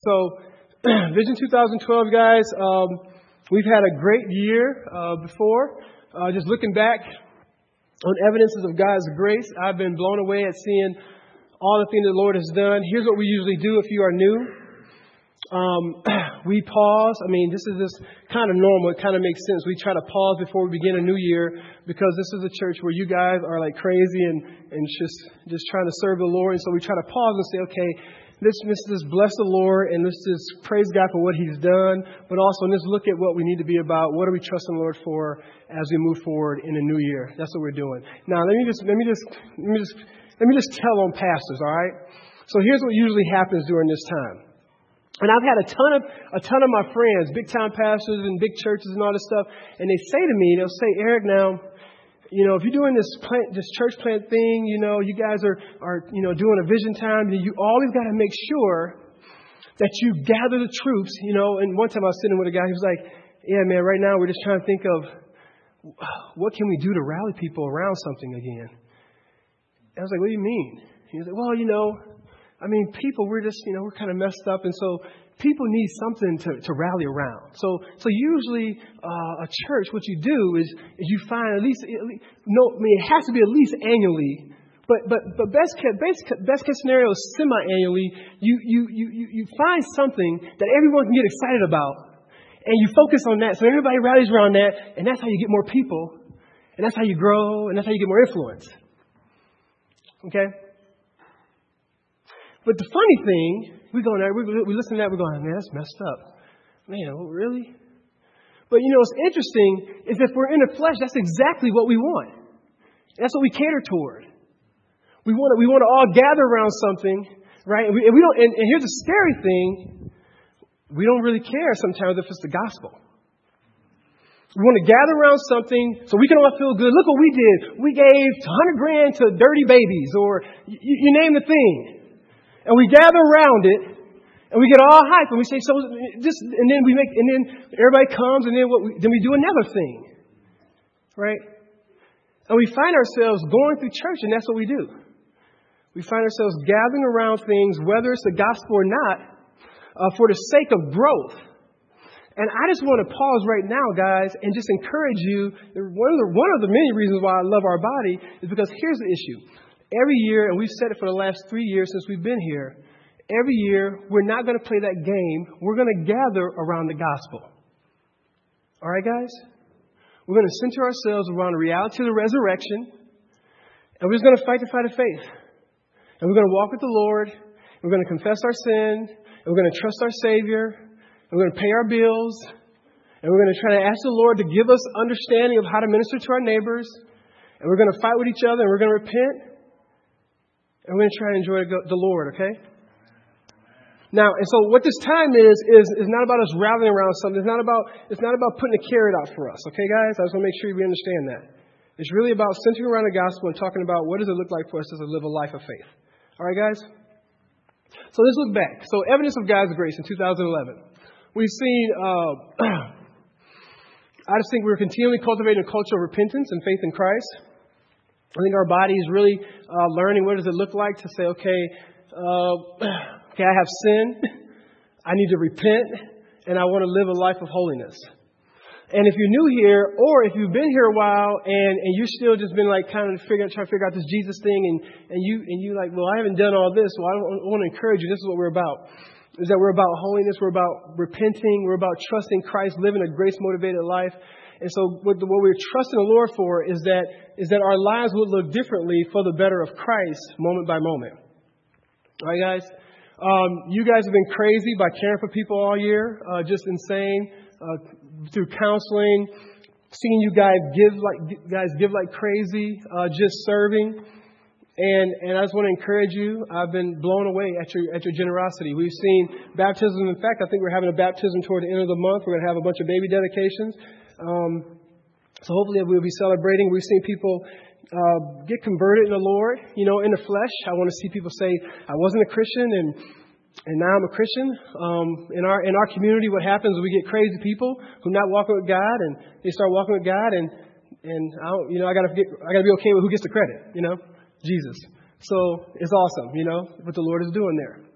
So, Vision 2012, guys, um, we've had a great year uh, before. Uh, just looking back on evidences of God's grace, I've been blown away at seeing all the things the Lord has done. Here's what we usually do if you are new. Um, we pause. I mean, this is just kind of normal. It kind of makes sense. We try to pause before we begin a new year because this is a church where you guys are like crazy and, and just, just trying to serve the Lord. And so we try to pause and say, okay, let's, let's just bless the Lord and let's just praise God for what He's done, but also let's look at what we need to be about. What are we trusting the Lord for as we move forward in the new year? That's what we're doing. Now, let me just let me just let me just let me just tell on pastors. All right. So here's what usually happens during this time. And I've had a ton of a ton of my friends, big time pastors and big churches and all this stuff, and they say to me, they'll say, Eric, now you know, if you're doing this plant, this church plant thing, you know, you guys are, are, you know, doing a vision time, you always got to make sure that you gather the troops, you know. And one time I was sitting with a guy, he was like, yeah, man, right now we're just trying to think of what can we do to rally people around something again. I was like, what do you mean? He was like, well, you know, I mean, people, we're just, you know, we're kind of messed up. And so people need something to, to rally around. So, so usually uh, a church, what you do is, is you find at least, at least, no, I mean, it has to be at least annually. But, but, but best, case, best, best case scenario is semi-annually. You, you, you, you find something that everyone can get excited about. And you focus on that. So everybody rallies around that. And that's how you get more people. And that's how you grow. And that's how you get more influence. Okay? But the funny thing we go there, we, we listen to that, we're going, man, that's messed up. Man, oh, really? But you know, what's interesting is if we're in the flesh, that's exactly what we want. That's what we cater toward. We want to, we want to all gather around something, right? And we, and we don't, and, and here's the scary thing. We don't really care sometimes if it's the gospel. We want to gather around something so we can all feel good. Look what we did. We gave 100 grand to dirty babies, or you, you name the thing. And we gather around it, and we get all hyped, and we say, so this, and then we make, and then everybody comes, and then what we, then we do another thing. Right? And we find ourselves going through church, and that's what we do. We find ourselves gathering around things, whether it's the gospel or not, uh, for the sake of growth. And I just want to pause right now, guys, and just encourage you. One of, the, one of the many reasons why I love our body is because here's the issue. Every year, and we've said it for the last three years since we've been here, every year we're not going to play that game. We're going to gather around the gospel. All right, guys? We're going to center ourselves around the reality of the resurrection, and we're just going to fight the fight of faith. And we're going to walk with the Lord, we're going to confess our sin, and we're going to trust our Savior, and we're going to pay our bills, and we're going to try to ask the Lord to give us understanding of how to minister to our neighbors, and we're going to fight with each other, and we're going to repent, and we're going to try to enjoy the Lord, okay? Now, and so what this time is, is, is not about us rallying around something. It's not about, it's not about putting a carrot out for us, okay, guys? I just want to make sure we understand that. It's really about centering around the gospel and talking about what does it look like for us to live a life of faith. All right, guys? So let's look back. So, evidence of God's grace in 2011. We've seen, uh, I just think we're continually cultivating a culture of repentance and faith in Christ. I think our body is really uh, learning what does it look like to say, okay, uh, okay, I have sin, I need to repent, and I want to live a life of holiness. And if you're new here, or if you've been here a while and, and you're still just been like kind of figuring, trying to figure out this Jesus thing, and, and you and you like, well, I haven't done all this. Well, I, I want to encourage you. This is what we're about. Is that we're about holiness, we're about repenting, we're about trusting Christ, living a grace motivated life. And so what, what we're trusting the Lord for is that, is that our lives would look differently for the better of Christ moment by moment. All right, guys? Um, you guys have been crazy by caring for people all year, uh, just insane. Uh, through counseling, seeing you guys give like guys give like crazy, uh, just serving. And, and I just want to encourage you. I've been blown away at your, at your generosity. We've seen baptism. In fact, I think we're having a baptism toward the end of the month. We're going to have a bunch of baby dedications. Um, so hopefully we'll be celebrating. We've seen people uh, get converted in the Lord, you know, in the flesh. I want to see people say, I wasn't a Christian and, and now I'm a Christian. Um, in, our, in our community, what happens is we get crazy people who not walking with God and they start walking with God and, and I don't, you know, I gotta get, I gotta be okay with who gets the credit, you know, Jesus. So it's awesome, you know, what the Lord is doing there.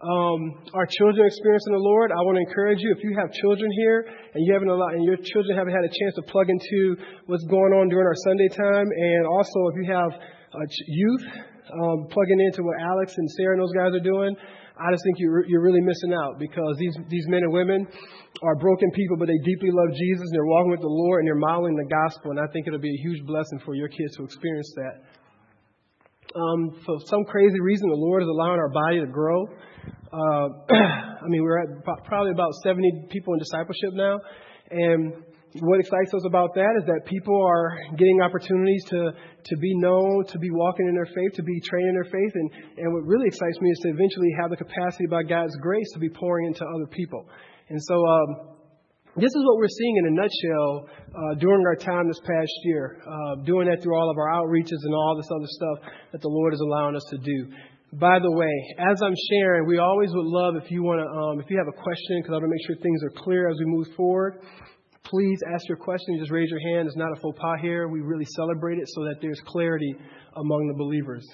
Um, our children experiencing the Lord, I want to encourage you. If you have children here and you haven't allowed, and your children haven't had a chance to plug into what's going on during our Sunday time, and also if you have uh, youth um, plugging into what Alex and Sarah and those guys are doing, I just think you're, you're really missing out because these, these men and women are broken people, but they deeply love Jesus and they're walking with the Lord and they're modeling the gospel. And I think it'll be a huge blessing for your kids to experience that. Um, for some crazy reason, the Lord is allowing our body to grow. Uh, I mean, we're at probably about 70 people in discipleship now. And what excites us about that is that people are getting opportunities to, to be known, to be walking in their faith, to be trained in their faith. And, and what really excites me is to eventually have the capacity by God's grace to be pouring into other people. And so, um, this is what we're seeing in a nutshell uh, during our time this past year, uh, doing that through all of our outreaches and all this other stuff that the Lord is allowing us to do. By the way, as I'm sharing, we always would love if you want to, um, if you have a question, because I want to make sure things are clear as we move forward. Please ask your question. Just raise your hand. It's not a faux pas here. We really celebrate it so that there's clarity among the believers.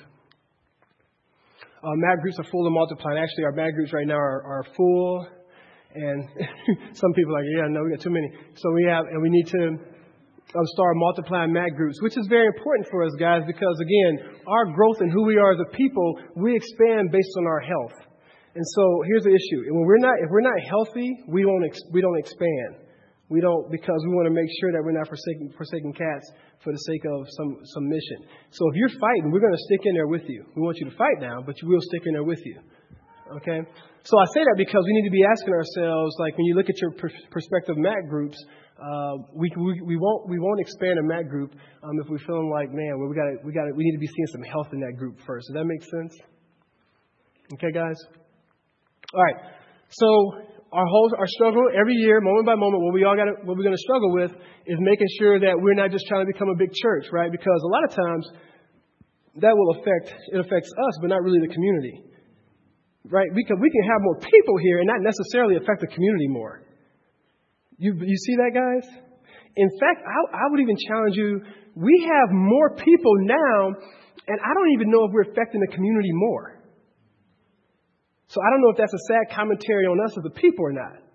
Uh, MAG groups are full and multiplying. Actually, our MAG groups right now are, are full, and some people are like, yeah, no, we got too many. So we have, and we need to um, start multiplying MAG groups, which is very important for us, guys, because again, our growth and who we are as a people, we expand based on our health. And so here's the issue: when we're not, if we're not healthy, we don't, ex- we don't expand. We don't, because we want to make sure that we're not forsaking, forsaking cats for the sake of some, some mission. So if you're fighting, we're going to stick in there with you. We want you to fight now, but we will stick in there with you. Okay? So I say that because we need to be asking ourselves, like when you look at your perspective MAG groups, uh, we, we, we, won't, we won't expand a MAG group um, if we're feeling like, man, well, we, gotta, we, gotta, we need to be seeing some health in that group first. Does that make sense? Okay, guys? All right. So our whole our struggle every year, moment by moment, what we all got what we're going to struggle with is making sure that we're not just trying to become a big church, right? Because a lot of times that will affect it affects us, but not really the community, right? Because we can have more people here and not necessarily affect the community more. You you see that, guys? In fact, I, I would even challenge you. We have more people now, and I don't even know if we're affecting the community more. So I don't know if that's a sad commentary on us as a people or not.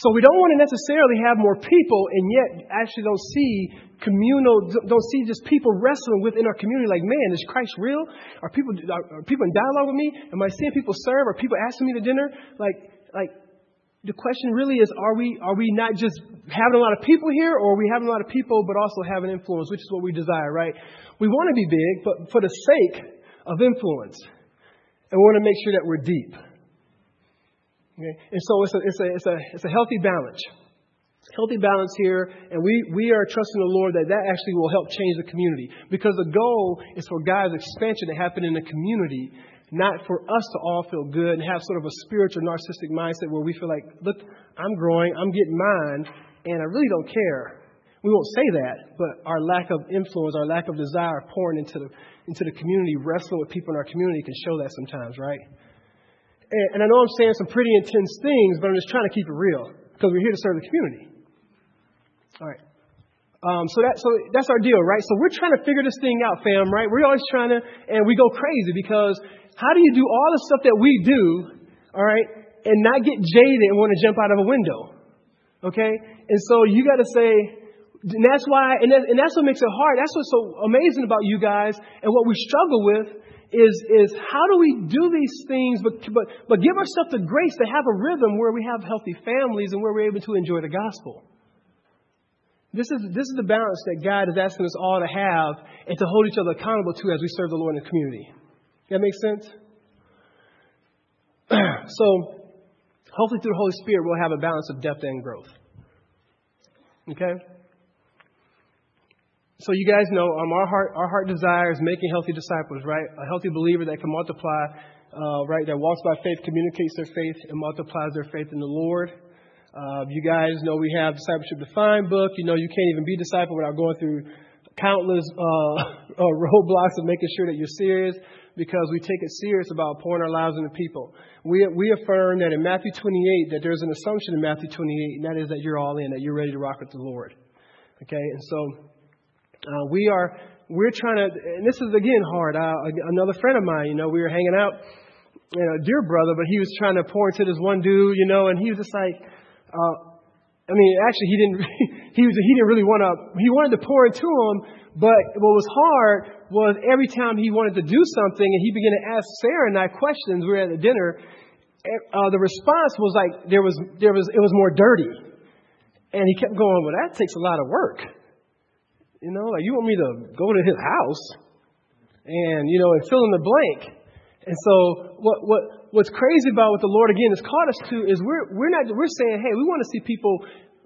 So we don't want to necessarily have more people and yet actually don't see communal, don't see just people wrestling within our community like, man, is Christ real? Are people, are people in dialogue with me? Am I seeing people serve? Are people asking me to dinner? Like, like, the question really is, are we, are we not just having a lot of people here or are we having a lot of people but also having influence, which is what we desire, right? We want to be big, but for the sake of influence. And we want to make sure that we're deep. Okay? And so it's a, it's, a, it's, a, it's a healthy balance. Healthy balance here, and we, we are trusting the Lord that that actually will help change the community. Because the goal is for God's expansion to happen in the community, not for us to all feel good and have sort of a spiritual narcissistic mindset where we feel like, look, I'm growing, I'm getting mine, and I really don't care. We won't say that, but our lack of influence, our lack of desire pouring into the, into the community, wrestling with people in our community can show that sometimes, right? And, I know I'm saying some pretty intense things, but I'm just trying to keep it real because we're here to serve the community. All right. Um, so that so that's our deal, right? So we're trying to figure this thing out, fam, right? We're always trying to, and we go crazy because how do you do all the stuff that we do, all right, and not get jaded and want to jump out of a window? Okay, and so you got to say, and that's why, and, that, and that's what makes it hard. That's what's so amazing about you guys and what we struggle with is, is how do we do these things, but, but, but give ourselves the grace to have a rhythm where we have healthy families and where we're able to enjoy the gospel. This is, this is the balance that God is asking us all to have and to hold each other accountable to as we serve the Lord in the community. That makes sense? so, hopefully through the Holy Spirit, we'll have a balance of depth and growth. Okay? So you guys know um, our heart our heart desire is making healthy disciples, right? A healthy believer that can multiply, uh, right? That walks by faith, communicates their faith, and multiplies their faith in the Lord. Uh, you guys know we have discipleship defined book. You know you can't even be disciple without going through countless uh, uh, roadblocks of making sure that you're serious because we take it serious about pouring our lives into people. We, we affirm that in Matthew 28 that there's an assumption in Matthew 28, and that is that you're all in, that you're ready to rock with the Lord. Okay, and so uh, we are we're trying to, and this is again hard. Uh, another friend of mine, you know, we were hanging out, you know, dear brother, but he was trying to pour into this one dude, you know, and he was just like, uh, I mean, actually, he didn't, he was, he didn't really want to, he wanted to pour into him, but what was hard was every time he wanted to do something and he began to ask Sarah and I questions, we were at the dinner, eh, uh, the response was like, there was, there was, it was more dirty. And he kept going, well, that takes a lot of work. You know, like you want me to go to his house and, you know, and fill in the blank. And so what, what, what's crazy about what the Lord again has called us to is we're, we're not, we're saying, hey, we want to see people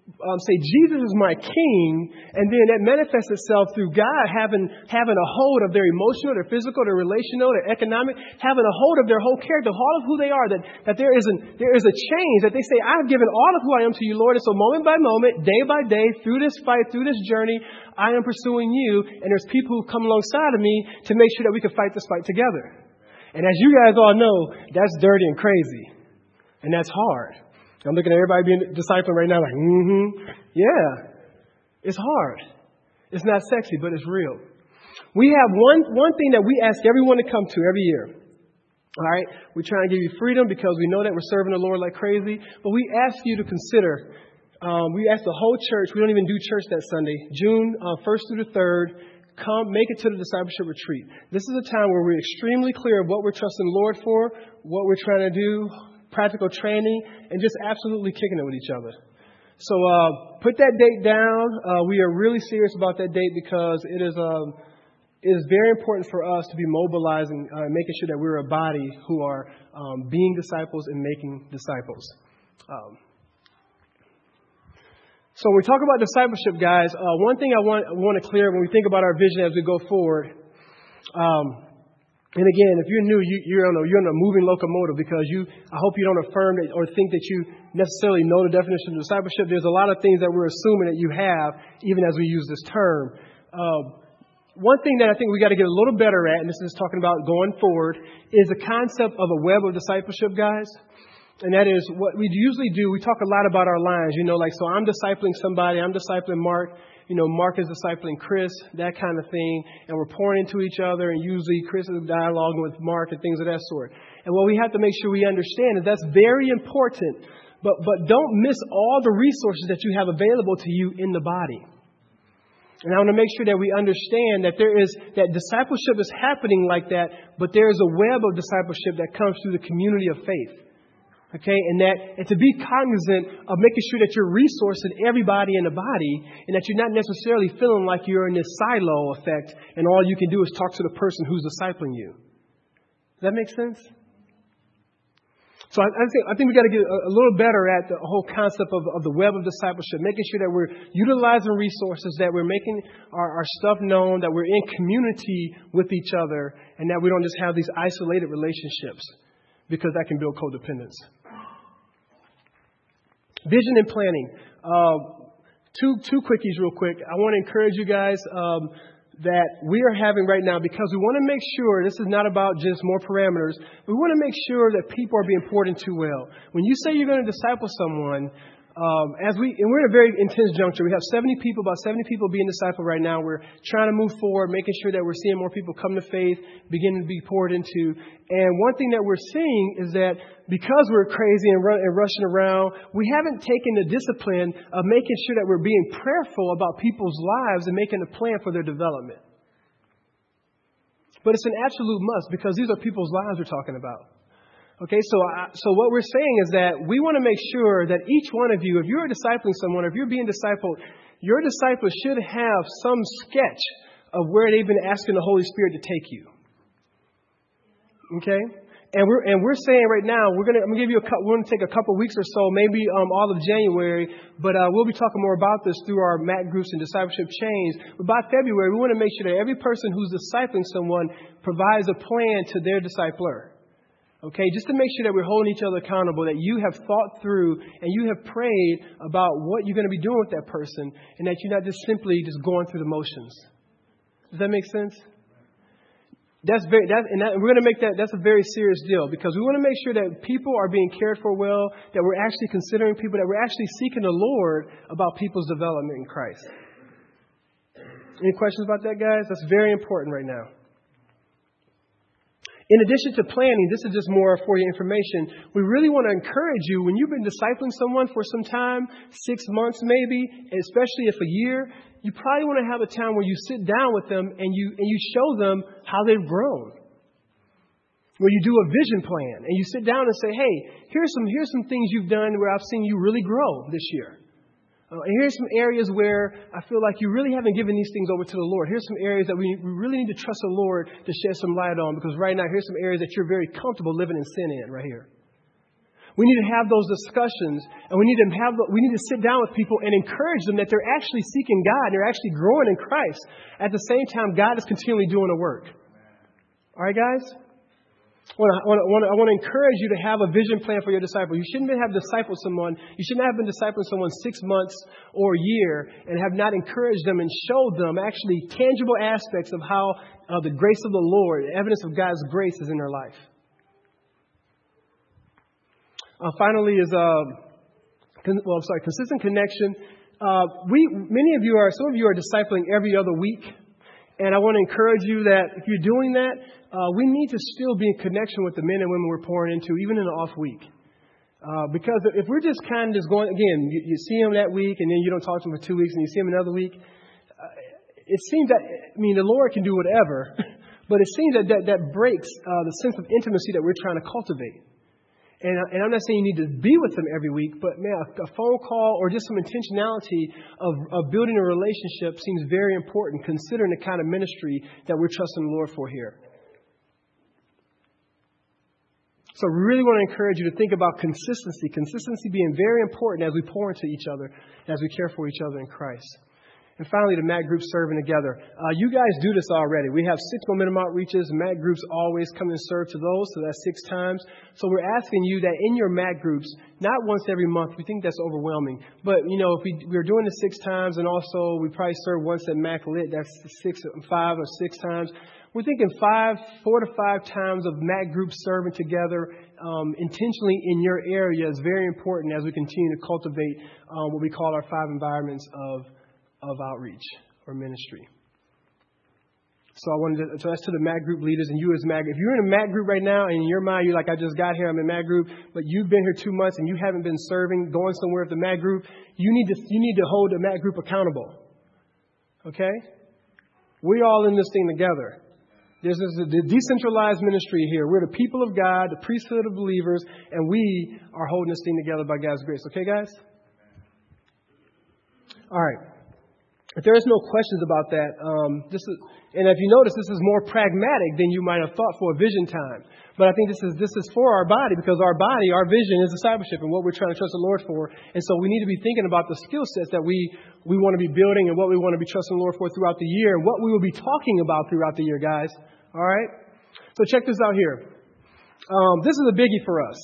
um, say, Jesus is my king, and then that manifests itself through God having, having a hold of their emotional, their physical, their relational, their economic, having a hold of their whole character, all of who they are, that, that there, is an, there is a change, that they say, I've given all of who I am to you, Lord, and so moment by moment, day by day, through this fight, through this journey, I am pursuing you, and there's people who come alongside of me to make sure that we can fight this fight together. And as you guys all know, that's dirty and crazy. And that's hard. I'm looking at everybody being discipling right now, like, mm-hmm. Yeah. It's hard. It's not sexy, but it's real. We have one, one thing that we ask everyone to come to every year. All right? We're trying to give you freedom because we know that we're serving the Lord like crazy. But we ask you to consider, um, we ask the whole church, we don't even do church that Sunday, June uh, 1st through the 3rd, come make it to the discipleship retreat. This is a time where we're extremely clear of what we're trusting the Lord for, what we're trying to do, practical training, and just absolutely kicking it with each other. So uh, put that date down. Uh, we are really serious about that date because it is um, it is very important for us to be mobilizing, uh, making sure that we're a body who are um, being disciples and making disciples. Um, so when we talk about discipleship, guys, uh, one thing I want, want to clear when we think about our vision as we go forward, um, and again, if you're new, you, you're, on a, you're on a moving locomotive because you, I hope you don't affirm that or think that you necessarily know the definition of discipleship. There's a lot of things that we're assuming that you have, even as we use this term. Uh, one thing that I think we got to get a little better at, and this is talking about going forward, is the concept of a web of discipleship, guys. And that is what we usually do. We talk a lot about our lines, you know, like, so I'm discipling somebody, I'm discipling Mark, you know, Mark is discipling Chris, that kind of thing, and we're pouring into each other, and usually Chris is dialoguing with Mark and things of that sort. And what we have to make sure we understand is that's very important, but, but don't miss all the resources that you have available to you in the body. And I want to make sure that we understand that there is, that discipleship is happening like that, but there is a web of discipleship that comes through the community of faith. Okay, and that and to be cognizant of making sure that you're resourcing everybody in the body and that you're not necessarily feeling like you're in this silo effect and all you can do is talk to the person who's discipling you. Does that make sense? So I, I think, I think we got to get a, a, little better at the whole concept of, of the web of discipleship, making sure that we're utilizing resources, that we're making our, our stuff known, that we're in community with each other, and that we don't just have these isolated relationships because that can build codependence. Vision and planning. Uh, two, two quickies, real quick. I want to encourage you guys um, that we are having right now because we want to make sure this is not about just more parameters. We want to make sure that people are being poured into well. When you say you're going to disciple someone, um, as we, and we're in a very intense juncture. We have 70 people, about 70 people being discipled right now. We're trying to move forward, making sure that we're seeing more people come to faith, beginning to be poured into. And one thing that we're seeing is that because we're crazy and, run, and rushing around, we haven't taken the discipline of making sure that we're being prayerful about people's lives and making a plan for their development. But it's an absolute must because these are people's lives we're talking about. Okay, so, uh, so what we're saying is that we want to make sure that each one of you, if you're discipling someone, if you're being discipled, your disciple should have some sketch of where they've been asking the Holy Spirit to take you. Okay? And we're, and we're saying right now, we're going to, I'm going to give you a couple, we're going to take a couple weeks or so, maybe um, all of January, but uh, we'll be talking more about this through our MAT groups and discipleship chains. But by February, we want to make sure that every person who's discipling someone provides a plan to their discipler. Okay, just to make sure that we're holding each other accountable, that you have thought through and you have prayed about what you're going to be doing with that person, and that you're not just simply just going through the motions. Does that make sense? That's very, that, and that, we're going to make that, that's a very serious deal because we want to make sure that people are being cared for well, that we're actually considering people, that we're actually seeking the Lord about people's development in Christ. Any questions about that, guys? That's very important right now. In addition to planning, this is just more for your information. We really want to encourage you when you've been discipling someone for some time, six months maybe, especially if a year, you probably want to have a time where you sit down with them and you, and you show them how they've grown. Where you do a vision plan and you sit down and say, hey, here's some, here's some things you've done where I've seen you really grow this year. Uh, and here's some areas where I feel like you really haven't given these things over to the Lord. Here's some areas that we, we really need to trust the Lord to shed some light on because right now, here's some areas that you're very comfortable living in sin in right here. We need to have those discussions and we need to have, we need to sit down with people and encourage them that they're actually seeking God and they're actually growing in Christ. At the same time, God is continually doing a work. All right, guys? I want, to, encourage you to have a vision plan for your disciple. You shouldn't have discipled someone, you shouldn't have been discipling someone six months or a year and have not encouraged them and showed them actually tangible aspects of how uh, the grace of the Lord, evidence of God's grace is in their life. Uh, finally, is uh, con- well, I'm sorry, consistent connection. Uh, we, many of you are, some of you are discipling every other week. And I want to encourage you that if you're doing that, uh, we need to still be in connection with the men and women we're pouring into, even in the off week. Uh, because if we're just kind of just going, again, you, you, see them that week and then you don't talk to them for two weeks and you see them another week, uh, it seems that, I mean, the Lord can do whatever, but it seems that that, that breaks uh, the sense of intimacy that we're trying to cultivate. And, and, I'm not saying you need to be with them every week, but man, a, a phone call or just some intentionality of, of, building a relationship seems very important considering the kind of ministry that we're trusting the Lord for here. So, I really want to encourage you to think about consistency, consistency being very important as we pour into each other, as we care for each other in Christ. And finally, the MAC groups serving together. Uh, you guys do this already. We have six momentum outreaches. MAC groups always come and serve to those, so that's six times. So we're asking you that in your MAC groups, not once every month, we think that's overwhelming, but you know, if we, we're doing it six times and also we probably serve once at MAC Lit, that's six, five or six times. We're thinking five, four to five times of MAC groups serving together um, intentionally in your area is very important as we continue to cultivate um, what we call our five environments of of outreach or ministry. So I wanted to, so that's to the MAC group leaders and you as MAC. If you're in a MAC group right now and in your mind you're like, I just got here, I'm in MAC group, but you've been here two months and you haven't been serving, going somewhere with the MAC group, you need to, you need to hold the MAC group accountable. Okay? We all in this thing together. This is the decentralized ministry here. We're the people of God, the priesthood of believers, and we are holding this thing together by God's grace. Okay, guys? All right. If there is no questions about that, um, this is, and if you notice, this is more pragmatic than you might have thought for a vision time. But I think this is this is for our body because our body, our vision is discipleship and what we're trying to trust the Lord for. And so we need to be thinking about the skill sets that we we want to be building and what we want to be trusting the Lord for throughout the year and what we will be talking about throughout the year, guys. All right. So check this out here. Um, this is a biggie for us.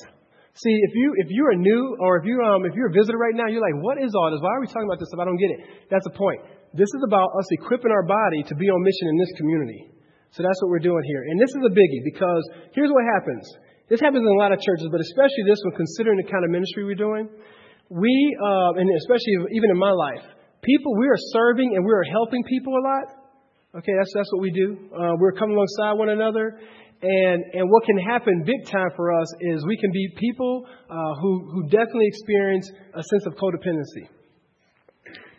See, if you if you are new or if you um if you're a visitor right now, you're like, what is all this? Why are we talking about this if I don't get it? That's the point. This is about us equipping our body to be on mission in this community. So that's what we're doing here. And this is a biggie because here's what happens. This happens in a lot of churches, but especially this one, considering the kind of ministry we're doing. We, uh, and especially even in my life, people, we are serving and we are helping people a lot. Okay, that's, that's what we do. Uh, we're coming alongside one another. And, and what can happen big time for us is we can be people uh, who, who definitely experience a sense of codependency.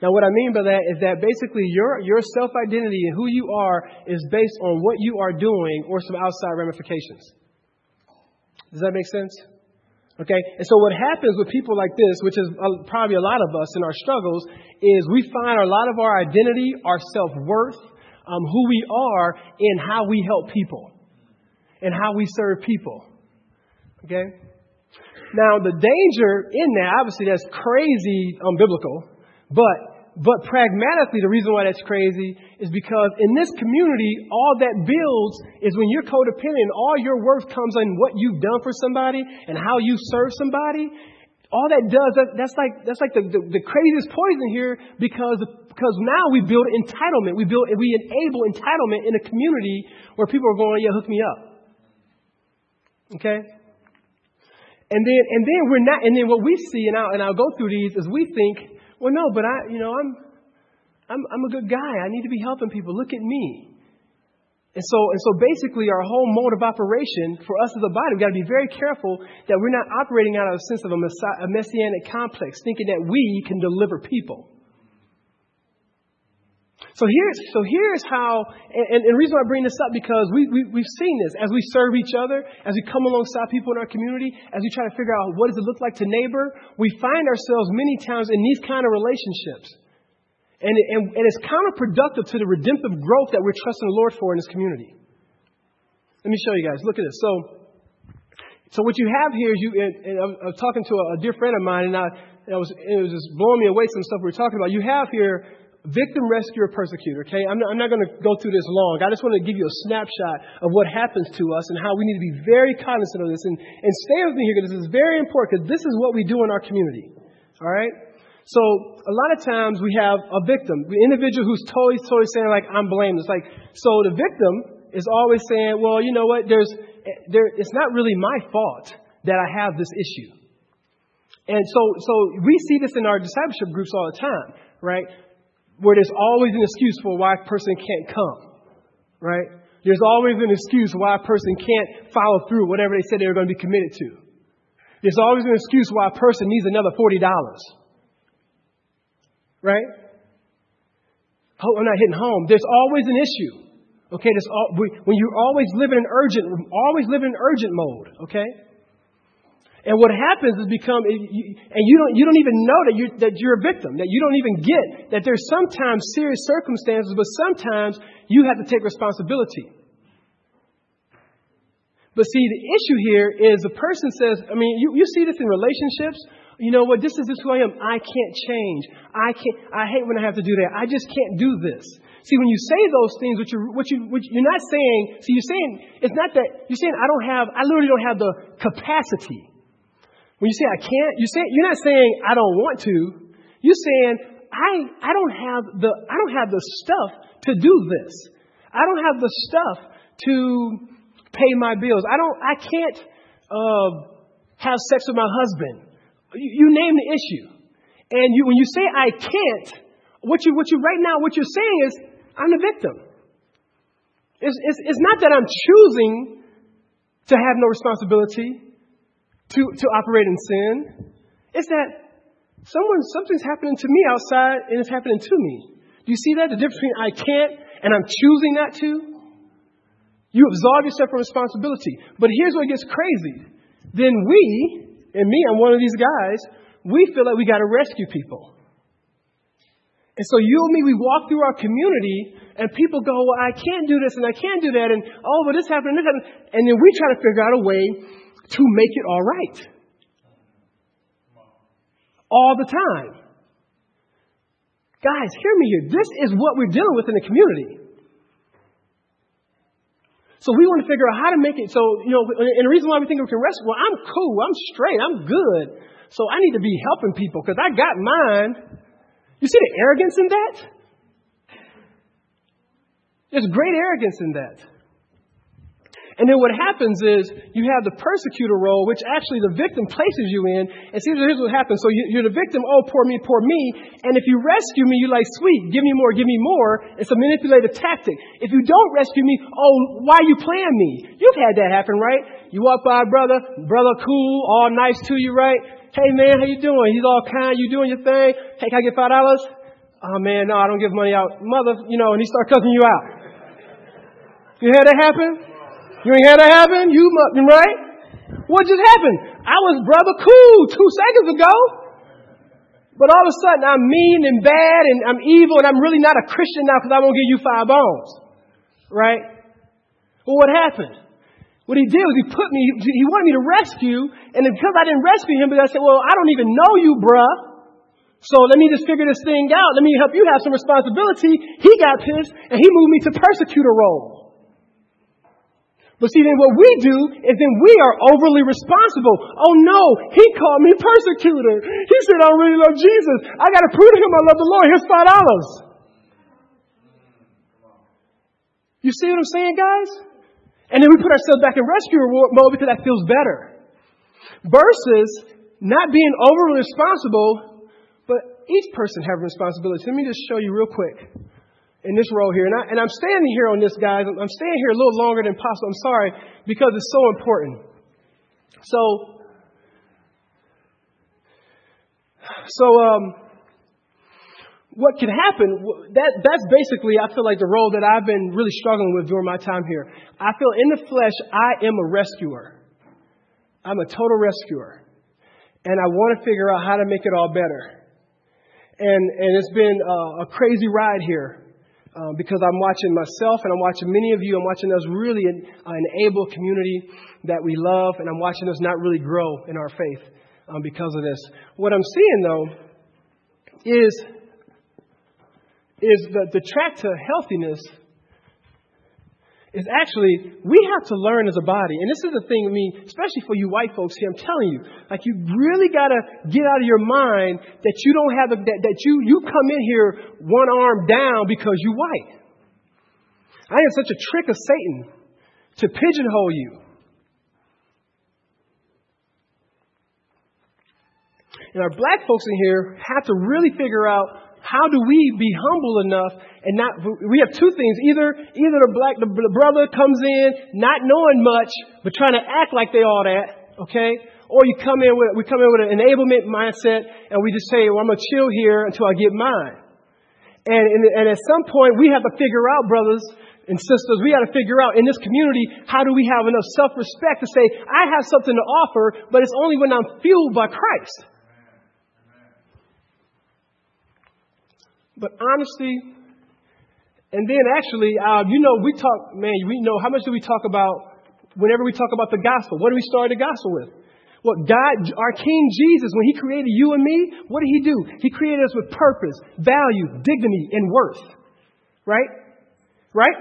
Now, what I mean by that is that basically your, your self identity and who you are is based on what you are doing or some outside ramifications. Does that make sense? Okay? And so what happens with people like this, which is probably a lot of us in our struggles, is we find a lot of our identity, our self worth, um, who we are in how we help people and how we serve people. Okay? Now, the danger in that, obviously, that's crazy unbiblical, but but pragmatically, the reason why that's crazy is because in this community, all that builds is when you're codependent, all your worth comes on what you've done for somebody and how you serve somebody. All that does, that, that's like, that's like the, the, the craziest poison here because, because now we build entitlement. We build, we enable entitlement in a community where people are going, yeah, hook me up. Okay? And then, and then we're not, and then what we see, and I'll, and I'll go through these, is we think, well, no, but I, you know, I'm, I'm, I'm a good guy. I need to be helping people. Look at me. And so, and so basically, our whole mode of operation for us as a body, we've got to be very careful that we're not operating out of a sense of a, a messianic complex, thinking that we can deliver people. So here's, so here's how, and, and the reason I bring this up because we, we, we've seen this as we serve each other, as we come alongside people in our community, as we try to figure out what does it look like to neighbor, we find ourselves many times in these kind of relationships. And, and, and it's counterproductive to the redemptive growth that we're trusting the Lord for in this community. Let me show you guys. Look at this. So, so what you have here is you, and, and I was talking to a, a dear friend of mine, and I, it was, it was just blowing me away some stuff we were talking about. You have here victim, rescuer, persecutor. Okay, I'm not, not going to go through this long. I just want to give you a snapshot of what happens to us and how we need to be very cognizant of this. And, and stay with me here because this is very important because this is what we do in our community. All right. So a lot of times we have a victim, the individual who's totally, totally saying like, "I'm blameless." Like, so the victim is always saying, "Well, you know what? There's, eh, there, it's not really my fault that I have this issue." And so, so we see this in our discipleship groups all the time, right? Where there's always an excuse for why a person can't come, right? There's always an excuse why a person can't follow through whatever they said they were going to be committed to. There's always an excuse why a person needs another $40. Right? Oh, I'm not hitting home. There's always an issue. Okay, all, when you always live in urgent, always live in urgent mode. Okay, and what happens is become, and you don't, you don't even know that you're, that you're a victim, that you don't even get that there's sometimes serious circumstances, but sometimes you have to take responsibility. But see, the issue here is the person says, I mean, you, you see this in relationships. You know what? This is just who I am. I can't change. I can't, I hate when I have to do that. I just can't do this. See, when you say those things, what you're, what you, what you're not saying, see, you're saying, it's not that, you're saying, I don't have, I literally don't have the capacity. When you say I can't, you say, you're not saying I don't want to. You're saying I, I don't have the I don't have the stuff to do this. I don't have the stuff to pay my bills. I don't I can't uh, have sex with my husband. You, you name the issue. And you, when you say I can't, what you what you right now what you're saying is I'm the victim. It's, it's, it's not that I'm choosing to have no responsibility to, to operate in sin. It's that someone, something's happening to me outside and it's happening to me. Do you see that? The difference between I can't and I'm choosing not to? You absolve yourself from responsibility. But here's what gets crazy. Then we, and me, I'm one of these guys, we feel like we got to rescue people. And so you and me, we walk through our community and people go, well, I can't do this and I can't do that and oh, but this happened and this happened. And then we try to figure out a way to make it all right. All the time. Guys, hear me here. This is what we're dealing with in the community. So we want to figure out how to make it so, you know, and the reason why we think we can rest, well, I'm cool, I'm straight, I'm good. So I need to be helping people because I got mine. You see the arrogance in that? There's great arrogance in that. And then what happens is you have the persecutor role, which actually the victim places you in. And see, here's what happens. So you're the victim, oh, poor me, poor me. And if you rescue me, you're like, sweet, give me more, give me more. It's a manipulative tactic. If you don't rescue me, oh, why are you playing me? You've had that happen, right? You walk by brother, brother cool, all nice to you, right? Hey man, how you doing? He's all kind, you doing your thing? Hey, can I get five dollars? Oh man, no, I don't give money out. Mother, you know, and he start cussing you out. You had that happen? You ain't had that happen? You right? What just happened? I was brother cool two seconds ago. But all of a sudden I'm mean and bad and I'm evil and I'm really not a Christian now because I won't give you five bones. Right? Well, what happened? What he did was he put me, he wanted me to rescue, and because I didn't rescue him, because I said, well, I don't even know you, bruh. So let me just figure this thing out. Let me help you have some responsibility. He got pissed and he moved me to persecutor role. But see, then what we do is then we are overly responsible. Oh no, he called me persecutor. He said, I don't really love Jesus. I got to prove to him I love the Lord. Here's five dollars. You see what I'm saying, guys? And then we put ourselves back in rescue mode because that feels better. Versus not being overly responsible, but each person have responsibility. Let me just show you real quick in this role here. And, I, and I'm standing here on this, guys. I'm staying here a little longer than possible. I'm sorry because it's so important. So, so um, what can happen? That that's basically I feel like the role that I've been really struggling with during my time here. I feel in the flesh I am a rescuer. I'm a total rescuer, and I want to figure out how to make it all better. And and it's been a, a crazy ride here um, because I'm watching myself and I'm watching many of you. I'm watching us really an, enable community that we love, and I'm watching us not really grow in our faith um, because of this. What I'm seeing though is is the, the track to healthiness is actually, we have to learn as a body. And this is the thing, I mean, especially for you white folks here, I'm telling you, like you really got to get out of your mind that you don't have, a, that, that you, you come in here one arm down because you white. I am such a trick of Satan to pigeonhole you. And our black folks in here have to really figure out how do we be humble enough and not, we have two things. Either, either the black, the, the brother comes in not knowing much, but trying to act like they all that, okay? Or you come in with, we come in with an enablement mindset and we just say, well, I'm going to chill here until I get mine. And, and, and at some point, we have to figure out, brothers and sisters, we got to figure out in this community, how do we have enough self respect to say, I have something to offer, but it's only when I'm fueled by Christ. But honestly, and then actually, uh, you know, we talk, man, we know how much do we talk about whenever we talk about the gospel? What do we start the gospel with? Well, God, our King Jesus, when He created you and me, what did He do? He created us with purpose, value, dignity, and worth. Right? Right?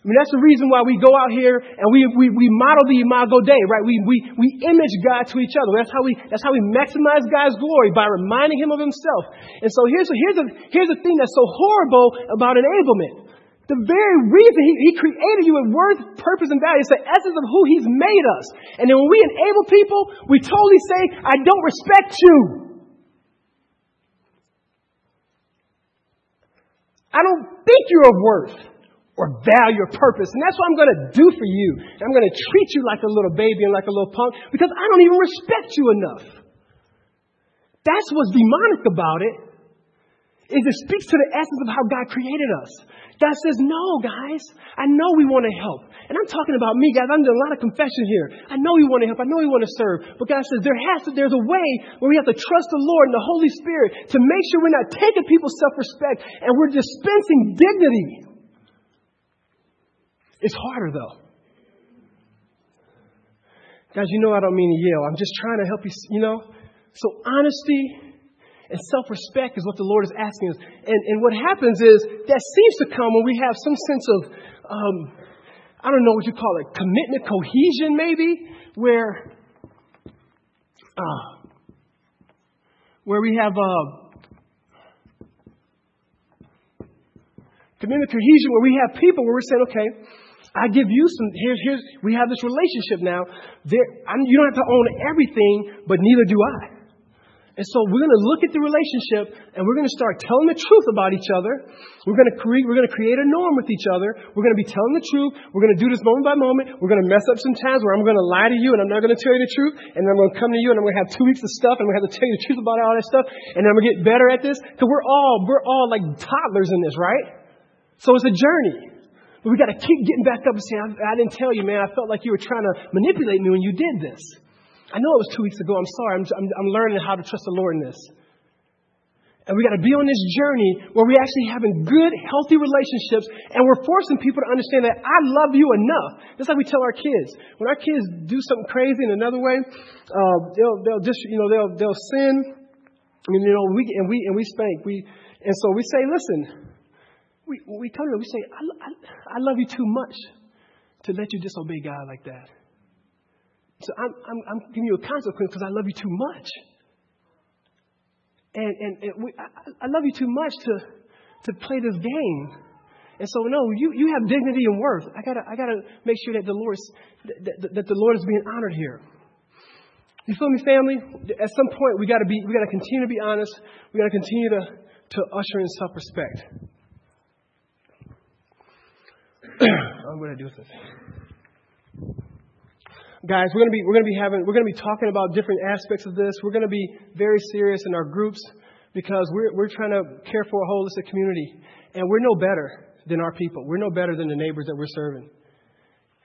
I mean, that's the reason why we go out here and we, we, we model the Imago Dei, right? We, we, we image God to each other. That's how we, that's how we maximize God's glory by reminding Him of Himself. And so here's, here's, a, here's thing that's so horrible about enablement. The very reason he, he created you with worth, purpose, and value is the essence of who He's made us. And then when we enable people, we totally say, I don't respect you. I don't think you're of worth or value or purpose. And that's what I'm going to do for you. I'm going to treat you like a little baby and like a little punk because I don't even respect you enough. That's what's demonic about it. Is it speaks to the essence of how God created us. God says, No, guys, I know we want to help. And I'm talking about me, guys. I'm doing a lot of confession here. I know we want to help. I know we want to serve. But God says there has to, there's a way where we have to trust the Lord and the Holy Spirit to make sure we're not taking people's self respect and we're dispensing dignity. It's harder though. Guys, you know I don't mean to yell. I'm just trying to help you, you know? So honesty and self-respect is what the Lord is asking us. And, and what happens is that seems to come when we have some sense of, um, I don't know what you call it, commitment, cohesion maybe, where, uh, where we have, uh, commitment, cohesion, where we have people where we're saying, okay, I give you some, here's, here's, we have this relationship now. There, I you don't have to own everything, but neither do I. And so we're going to look at the relationship and we're going to start telling the truth about each other. We're going to create, we're going to create a norm with each other. We're going to be telling the truth. We're going to do this moment by moment. We're going to mess up some times where I'm going to lie to you and I'm not going to tell you the truth. And I'm going to come to you and I'm going to have two weeks of stuff and I'm going to have to tell you the truth about all that stuff. And I'm going to get better at this. Cause we're all, we're all like toddlers in this, right? So it's a journey. But we got to keep getting back up and saying, I, I, didn't tell you, man. I felt like you were trying to manipulate me when you did this. I know it was two weeks ago. I'm sorry. I'm, I'm, I'm learning how to trust the Lord in this. And we got to be on this journey where we're actually having good, healthy relationships, and we're forcing people to understand that I love you enough. Just like we tell our kids. When our kids do something crazy in another way, uh, they'll, they'll just, you know, they'll, they'll sin. Mean, you know, we, and we, and we spank. We, and so we say, listen, we, we come to we say, I, I, I love you too much to let you disobey God like that. So I'm, I'm, I'm giving you a consequence because I love you too much. And, and, and we, I, I love you too much to, to play this game. And so, no, you, you have dignity and worth. I gotta, I gotta make sure that the Lord, that, that, that the Lord is being honored here. You feel me, family? At some point, we got to be, we got to continue to be honest. We got to continue to, to usher in self-respect. I'm going to do with this. Guys, we're going to be, we're going to be having, we're going to be talking about different aspects of this. We're going to be very serious in our groups because we're, we're trying to care for a holistic community. And we're no better than our people. We're no better than the neighbors that we're serving.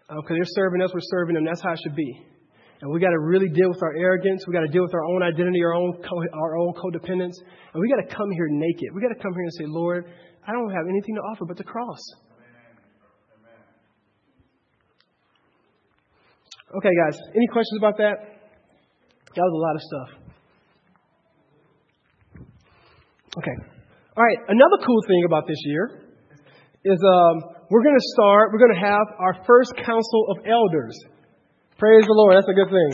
Uh, they're serving us, we're serving them. That's how it should be. And we got to really deal with our arrogance. We got to deal with our own identity, our own co- our own codependence. And we got to come here naked. We got to come here and say, Lord, I don't have anything to offer but the cross. Okay, guys. Any questions about that? That was a lot of stuff. Okay. All right. Another cool thing about this year is um, we're going to start. We're going to have our first council of elders. Praise the Lord. That's a good thing.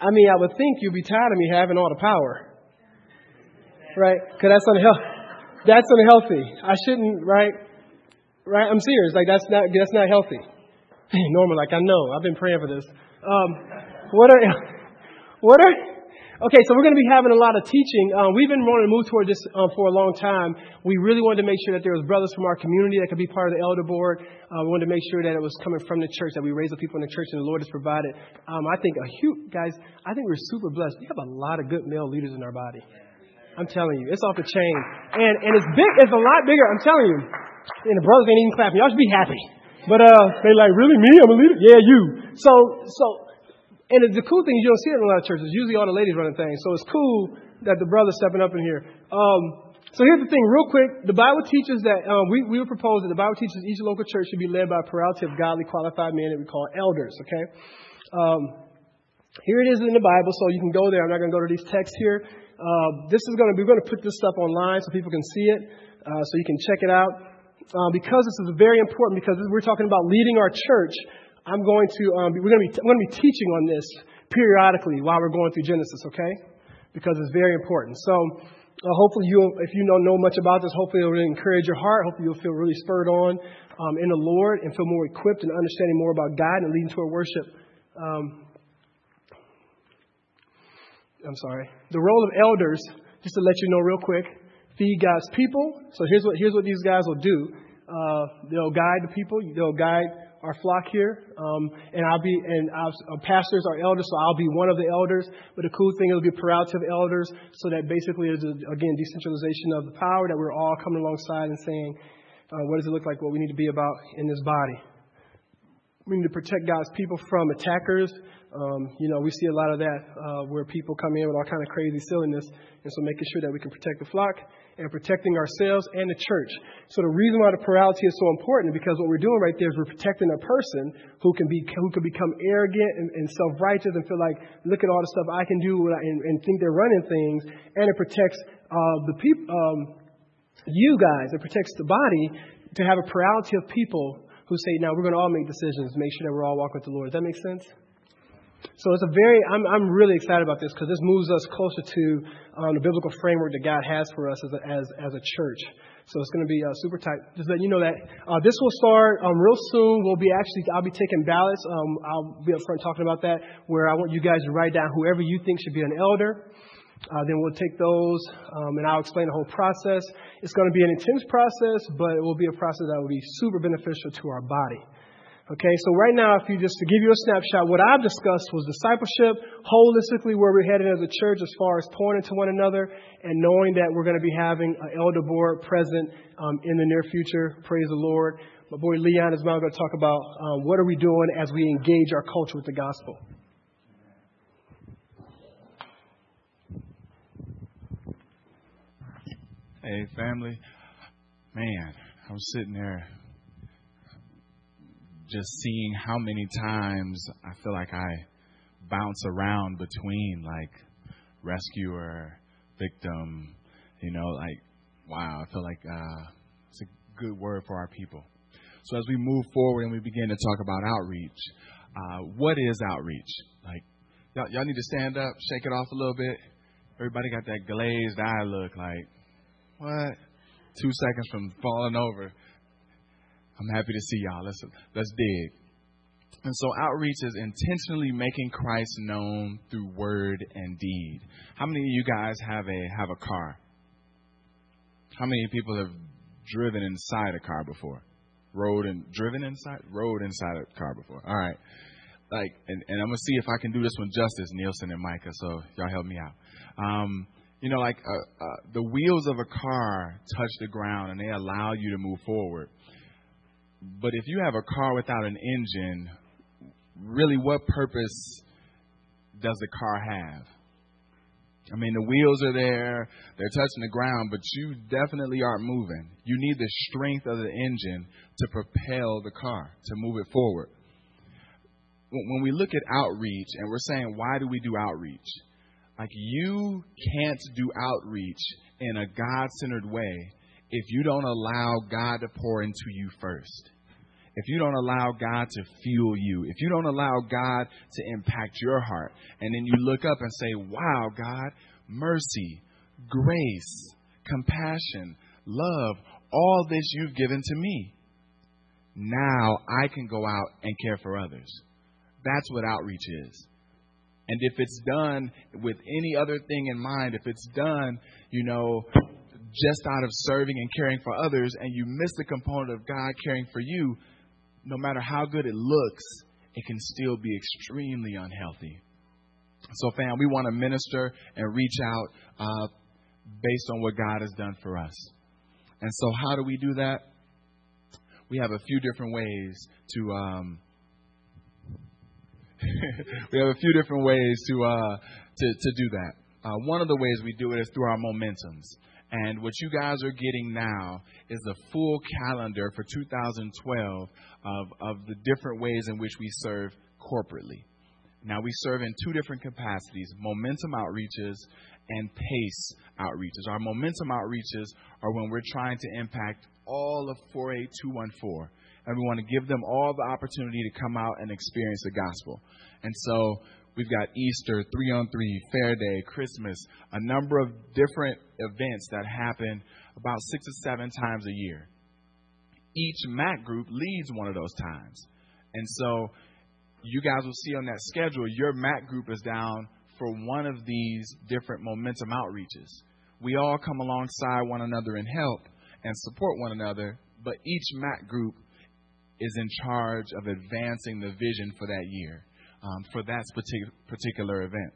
I mean, I would think you'd be tired of me having all the power, right? Because that's unhealthy. That's unhealthy. I shouldn't, right? Right? I'm serious. Like that's not that's not healthy. Normal, like I know. I've been praying for this. Um, what are what are Okay, so we're going to be having a lot of teaching. Um, we've been wanting to move toward this um, for a long time. We really wanted to make sure that there was brothers from our community that could be part of the elder board. Uh, we wanted to make sure that it was coming from the church, that we raise up people in the church, and the Lord has provided. Um, I think a huge guys. I think we're super blessed. We have a lot of good male leaders in our body. I'm telling you, it's off the chain, and and it's big. It's a lot bigger. I'm telling you. And the brothers ain't even clapping. Y'all should be happy. But uh, they like, really me? I'm a leader? Yeah, you. So so and it's the cool thing is you don't see it in a lot of churches. Usually all the ladies running things. So it's cool that the brother's stepping up in here. Um, so here's the thing, real quick. The Bible teaches that um, we, we would propose that the Bible teaches each local church should be led by a plurality of godly, qualified men that we call elders. Okay. Um, here it is in the Bible, so you can go there. I'm not going to go to these texts here. Uh, this is going to we're going to put this stuff online so people can see it, uh, so you can check it out. Uh, because this is very important, because we're talking about leading our church. I'm going to, um, we're going to be, I'm going to be teaching on this periodically while we're going through Genesis, okay? Because it's very important. So, uh, hopefully you, if you don't know much about this, hopefully it will encourage your heart. Hopefully you'll feel really spurred on um, in the Lord and feel more equipped and understanding more about God and leading to our worship. Um, I'm sorry. The role of elders, just to let you know real quick, feed God's people. So here's what, here's what these guys will do. Uh, they'll guide the people. They'll guide our flock here, um, and I'll be and our pastors are elders, so I'll be one of the elders. But the cool thing it'll be plurality of elders, so that basically is again decentralization of the power that we're all coming alongside and saying, uh, what does it look like? What we need to be about in this body. We need to protect God's people from attackers. Um, you know, we see a lot of that uh, where people come in with all kind of crazy silliness, and so making sure that we can protect the flock and protecting ourselves and the church. So the reason why the plurality is so important is because what we're doing right there is we're protecting a person who can be who can become arrogant and, and self-righteous and feel like, look at all the stuff I can do and, and think they're running things, and it protects uh, the people, um, you guys. It protects the body to have a plurality of people who say, now we're going to all make decisions, make sure that we're all walking with the Lord. Does that make sense? So it's a very, I'm, I'm really excited about this because this moves us closer to um, the biblical framework that God has for us as a, as, as a church. So it's going to be uh, super tight. Just let you know that uh, this will start um, real soon. We'll be actually, I'll be taking ballots. Um, I'll be up front talking about that, where I want you guys to write down whoever you think should be an elder. Uh, then we'll take those, um, and I'll explain the whole process. It's going to be an intense process, but it will be a process that will be super beneficial to our body. Okay, so right now, if you just to give you a snapshot, what I've discussed was discipleship, holistically where we're headed as a church as far as pointing to one another and knowing that we're going to be having an elder board present um, in the near future. Praise the Lord. My boy Leon is now going to talk about um, what are we doing as we engage our culture with the gospel. Hey, family. Man, I was sitting there just seeing how many times I feel like I bounce around between like rescuer, victim, you know, like, wow, I feel like uh, it's a good word for our people. So as we move forward and we begin to talk about outreach, uh, what is outreach? Like, y'all, y'all need to stand up, shake it off a little bit. Everybody got that glazed eye look like, what? Two seconds from falling over. I'm happy to see y'all. Let's let's dig. And so outreach is intentionally making Christ known through word and deed. How many of you guys have a have a car? How many people have driven inside a car before? Rode and driven inside rode inside a car before. All right. Like and, and I'm gonna see if I can do this one justice, Nielsen and Micah, so y'all help me out. Um, you know, like uh, uh, the wheels of a car touch the ground and they allow you to move forward. But if you have a car without an engine, really what purpose does the car have? I mean, the wheels are there, they're touching the ground, but you definitely aren't moving. You need the strength of the engine to propel the car, to move it forward. When we look at outreach and we're saying, why do we do outreach? Like, you can't do outreach in a God centered way if you don't allow God to pour into you first if you don't allow God to fuel you, if you don't allow God to impact your heart, and then you look up and say, Wow, God, mercy, grace, compassion, love, all this you've given to me. Now I can go out and care for others. That's what outreach is. And if it's done with any other thing in mind, if it's done, you know, just out of serving and caring for others, and you miss the component of God caring for you, no matter how good it looks, it can still be extremely unhealthy. So, fam, we want to minister and reach out uh, based on what God has done for us. And so, how do we do that? We have a few different ways to. Um, we have a few different ways to uh, to, to do that. Uh, one of the ways we do it is through our momentums. And what you guys are getting now is a full calendar for 2012 of, of the different ways in which we serve corporately. Now, we serve in two different capacities momentum outreaches and pace outreaches. Our momentum outreaches are when we're trying to impact all of 48214, and we want to give them all the opportunity to come out and experience the gospel. And so, We've got Easter, three on three, Fair Day, Christmas, a number of different events that happen about six or seven times a year. Each MAC group leads one of those times. And so you guys will see on that schedule, your MAC group is down for one of these different momentum outreaches. We all come alongside one another and help and support one another, but each MAC group is in charge of advancing the vision for that year um, for that particular event.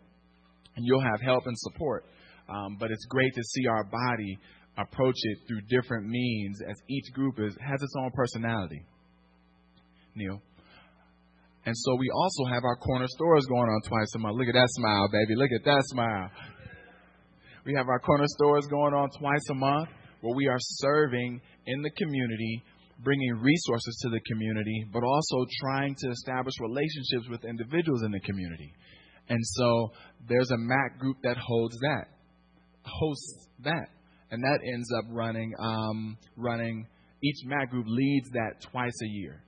And you'll have help and support. Um, but it's great to see our body approach it through different means as each group is, has its own personality. Neil. And so we also have our corner stores going on twice a month. Look at that smile, baby. Look at that smile. We have our corner stores going on twice a month where we are serving in the community bringing resources to the community, but also trying to establish relationships with individuals in the community. And so there's a MAC group that holds that, hosts that, and that ends up running um, running. Each MAC group leads that twice a year.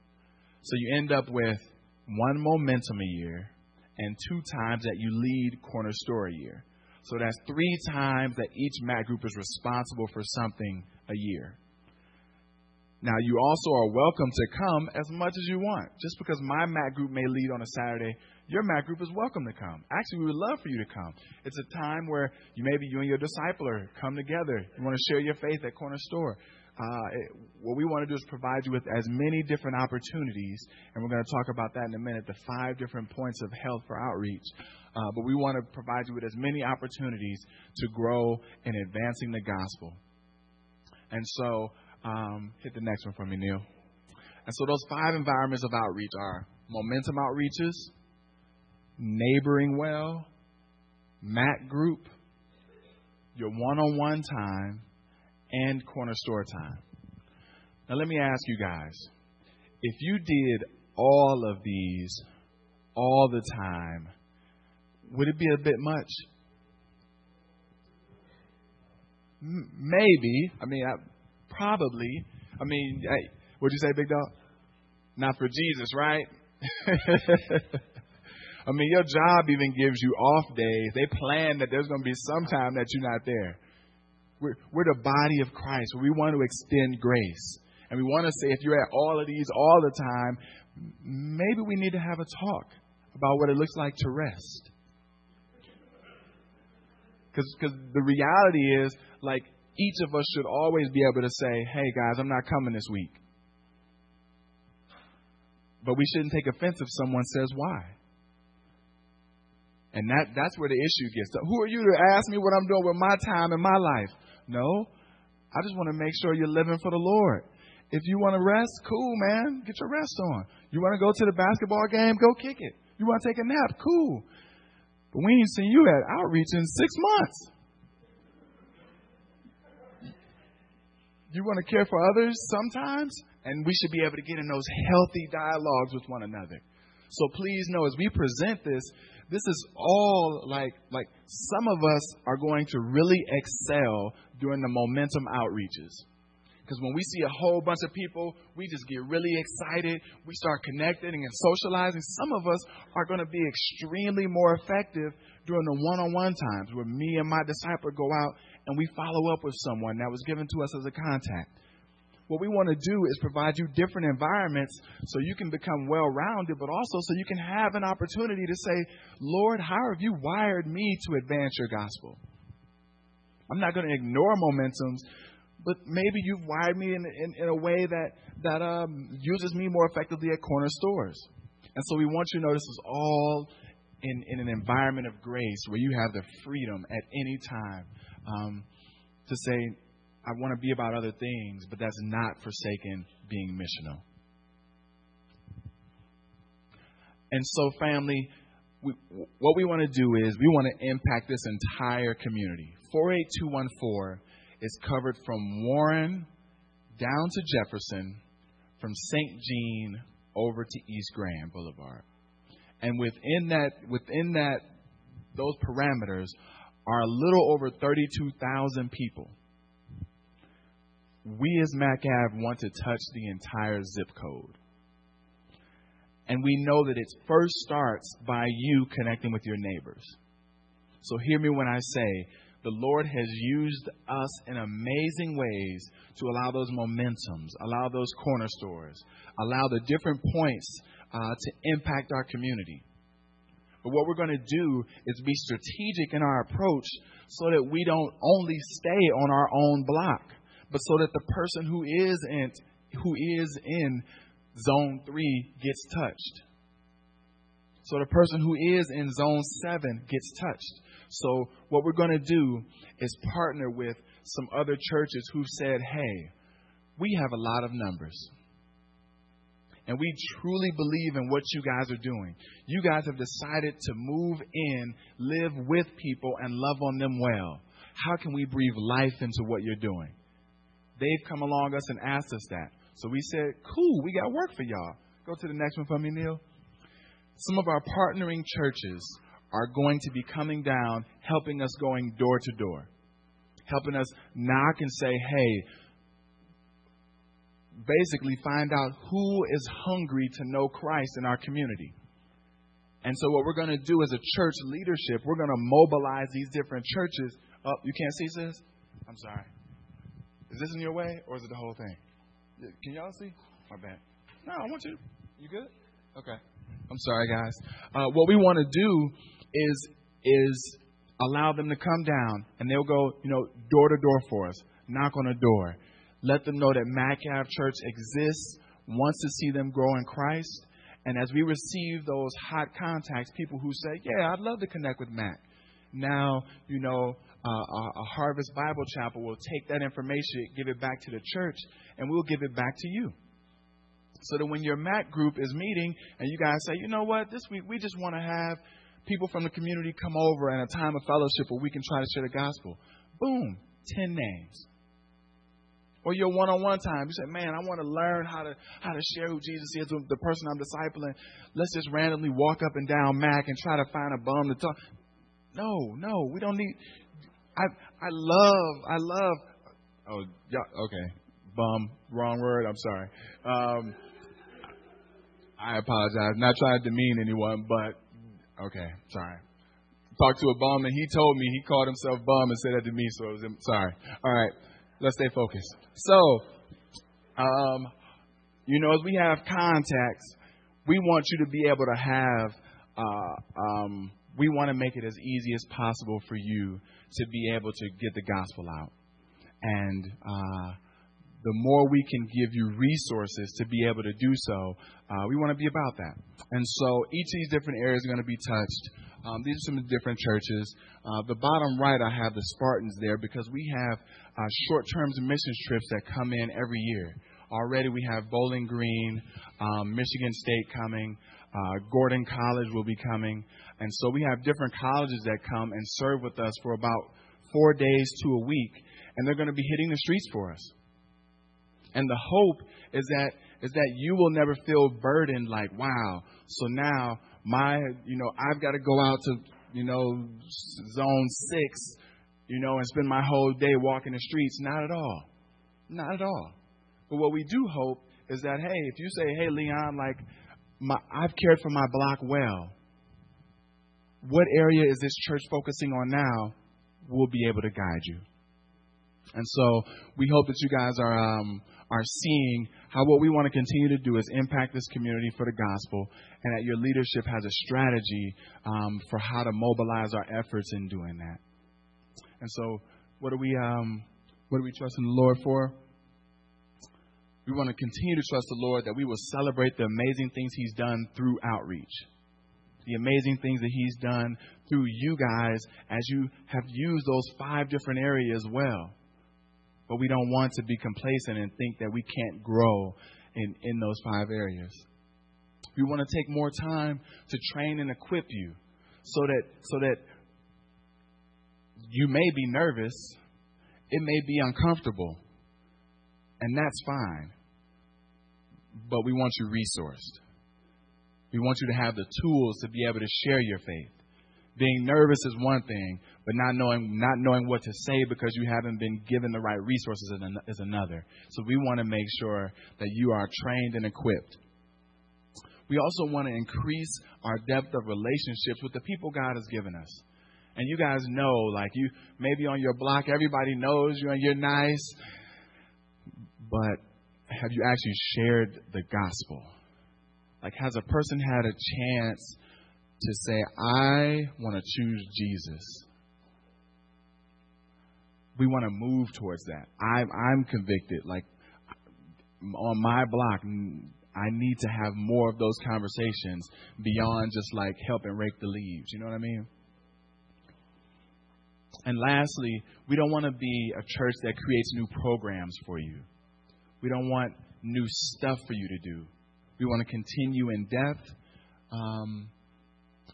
So you end up with one momentum a year and two times that you lead Corner Store a year. So that's three times that each MAC group is responsible for something a year. Now, you also are welcome to come as much as you want. Just because my MAC group may lead on a Saturday, your MAC group is welcome to come. Actually, we would love for you to come. It's a time where you maybe you and your discipler come together. You want to share your faith at Corner Store. Uh, it, what we want to do is provide you with as many different opportunities, and we're going to talk about that in a minute the five different points of health for outreach. Uh, but we want to provide you with as many opportunities to grow in advancing the gospel. And so, um, hit the next one for me, Neil. And so those five environments of outreach are momentum outreaches, neighboring well, MAC group, your one on one time, and corner store time. Now, let me ask you guys if you did all of these all the time, would it be a bit much? Maybe. I mean, I, Probably. I mean, hey, what'd you say, big dog? Not for Jesus, right? I mean, your job even gives you off days. They plan that there's going to be some time that you're not there. We're, we're the body of Christ. We want to extend grace. And we want to say if you're at all of these all the time, maybe we need to have a talk about what it looks like to rest. Because the reality is, like, each of us should always be able to say, hey, guys, I'm not coming this week. But we shouldn't take offense if someone says why. And that, that's where the issue gets. So who are you to ask me what I'm doing with my time and my life? No. I just want to make sure you're living for the Lord. If you want to rest, cool, man. Get your rest on. You want to go to the basketball game? Go kick it. You want to take a nap? Cool. But we ain't seen you at outreach in six months. You want to care for others sometimes? And we should be able to get in those healthy dialogues with one another. So please know as we present this, this is all like like some of us are going to really excel during the momentum outreaches. Because when we see a whole bunch of people, we just get really excited. We start connecting and socializing. Some of us are going to be extremely more effective during the one on one times where me and my disciple go out and we follow up with someone that was given to us as a contact. What we want to do is provide you different environments so you can become well rounded, but also so you can have an opportunity to say, Lord, how have you wired me to advance your gospel? I'm not going to ignore momentums, but maybe you've wired me in, in, in a way that, that um, uses me more effectively at corner stores. And so we want you to know this is all in, in an environment of grace where you have the freedom at any time um, to say, I want to be about other things, but that's not forsaken being missional. And so, family, we, what we want to do is we want to impact this entire community. 48214 is covered from Warren down to Jefferson, from St. Jean over to East Grand Boulevard. And within that, within that, those parameters are a little over 32,000 people. We as MacAv want to touch the entire zip code. And we know that it first starts by you connecting with your neighbors. So hear me when I say the Lord has used us in amazing ways to allow those momentums, allow those corner stores, allow the different points uh, to impact our community. But what we're going to do is be strategic in our approach so that we don't only stay on our own block, but so that the person who is in who is in zone 3 gets touched. So the person who is in zone 7 gets touched. So what we're going to do is partner with some other churches who've said, "Hey, we have a lot of numbers." And we truly believe in what you guys are doing. You guys have decided to move in, live with people, and love on them well. How can we breathe life into what you're doing? They've come along us and asked us that. So we said, cool, we got work for y'all. Go to the next one for me, Neil. Some of our partnering churches are going to be coming down, helping us going door to door, helping us knock and say, hey, basically find out who is hungry to know Christ in our community. And so, what we're going to do as a church leadership, we're going to mobilize these different churches. Oh, you can't see, sis? I'm sorry. Is this in your way, or is it the whole thing? Can y'all see? My bad. No, I want you. You good? Okay. I'm sorry, guys. Uh, what we want to do is is allow them to come down, and they'll go, you know, door to door for us, knock on a door, let them know that MacAv Church exists, wants to see them grow in Christ. And as we receive those hot contacts, people who say, Yeah, I'd love to connect with Mac. Now, you know, uh, a Harvest Bible Chapel will take that information, give it back to the church, and we'll give it back to you. So that when your Mac group is meeting and you guys say, you know what, this week we just want to have people from the community come over in a time of fellowship where we can try to share the gospel. Boom, 10 names. Or your one-on-one time, you say, "Man, I want to learn how to how to share who Jesus is with the person I'm discipling." Let's just randomly walk up and down Mac and try to find a bum to talk. No, no, we don't need. I I love I love. Oh, yeah, okay, bum, wrong word. I'm sorry. Um, I apologize. Not trying to demean anyone, but okay, sorry. Talked to a bum and he told me he called himself bum and said that to me, so it was sorry. All right, let's stay focused. So, um, you know, as we have contacts, we want you to be able to have, uh, um, we want to make it as easy as possible for you to be able to get the gospel out. And uh, the more we can give you resources to be able to do so, uh, we want to be about that. And so each of these different areas are going to be touched. Um, these are some of the different churches. Uh, the bottom right, I have the Spartans there because we have uh, short term missions trips that come in every year. Already we have Bowling Green, um, Michigan State coming, uh, Gordon College will be coming. And so we have different colleges that come and serve with us for about four days to a week. And they're going to be hitting the streets for us. And the hope is that is that you will never feel burdened like, wow, so now my, you know, I've got to go out to, you know, zone six, you know, and spend my whole day walking the streets. Not at all. Not at all. But what we do hope is that, hey, if you say, hey, Leon, like, my, I've cared for my block well, what area is this church focusing on now? We'll be able to guide you. And so we hope that you guys are um, are seeing how what we want to continue to do is impact this community for the gospel, and that your leadership has a strategy um, for how to mobilize our efforts in doing that. And so, what do we um, what do we trust in the Lord for? We want to continue to trust the Lord that we will celebrate the amazing things He's done through outreach the amazing things that He's done through you guys as you have used those five different areas well. But we don't want to be complacent and think that we can't grow in, in those five areas. We want to take more time to train and equip you so that so that you may be nervous, it may be uncomfortable, and that's fine. But we want you resourced. We want you to have the tools to be able to share your faith. Being nervous is one thing, but not knowing not knowing what to say because you haven't been given the right resources is another. So we want to make sure that you are trained and equipped. We also want to increase our depth of relationships with the people God has given us. And you guys know, like you maybe on your block, everybody knows you and you're nice, but have you actually shared the gospel? Like, has a person had a chance to say, I want to choose Jesus. We want to move towards that. I'm, I'm convicted. Like on my block, I need to have more of those conversations beyond just like help and rake the leaves. You know what I mean? And lastly, we don't want to be a church that creates new programs for you. We don't want new stuff for you to do. We want to continue in depth. Um,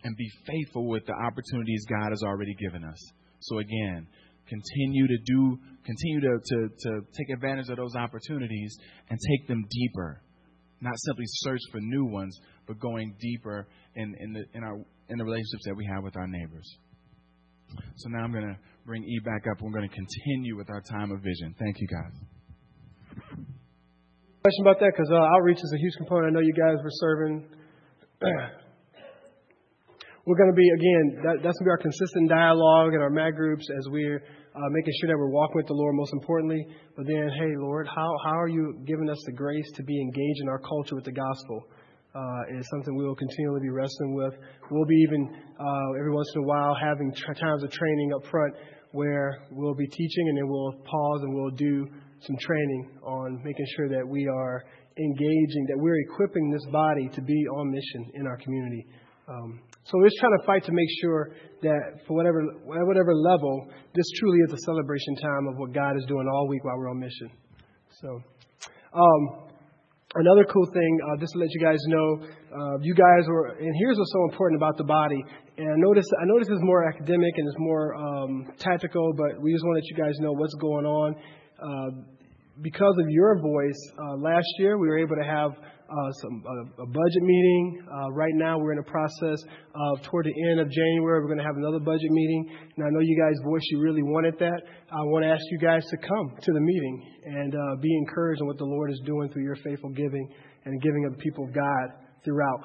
and be faithful with the opportunities God has already given us. So again, continue to do, continue to, to, to take advantage of those opportunities and take them deeper. Not simply search for new ones, but going deeper in, in, the, in, our, in the relationships that we have with our neighbors. So now I'm going to bring E back up. We're going to continue with our time of vision. Thank you, guys. Question about that? Because uh, outreach is a huge component. I know you guys were serving we're going to be, again, that, that's going to be our consistent dialogue in our MAC groups as we're uh, making sure that we're walking with the Lord most importantly. But then, hey, Lord, how, how are you giving us the grace to be engaged in our culture with the gospel? Uh, is something we will continually be wrestling with. We'll be even, uh, every once in a while, having tra- times of training up front where we'll be teaching and then we'll pause and we'll do some training on making sure that we are engaging, that we're equipping this body to be on mission in our community. Um, so we're just trying to fight to make sure that for whatever whatever level, this truly is a celebration time of what God is doing all week while we're on mission. So, um, another cool thing, uh, just to let you guys know, uh, you guys were, and here's what's so important about the body. And I notice I notice it's more academic and it's more um, tactical, but we just want to let you guys know what's going on. Uh, because of your voice, uh, last year we were able to have uh, some uh, a budget meeting. Uh, right now, we're in a process of toward the end of January, we're going to have another budget meeting. And I know you guys voiced you really wanted that. I want to ask you guys to come to the meeting and uh, be encouraged in what the Lord is doing through your faithful giving and giving of the people of God throughout.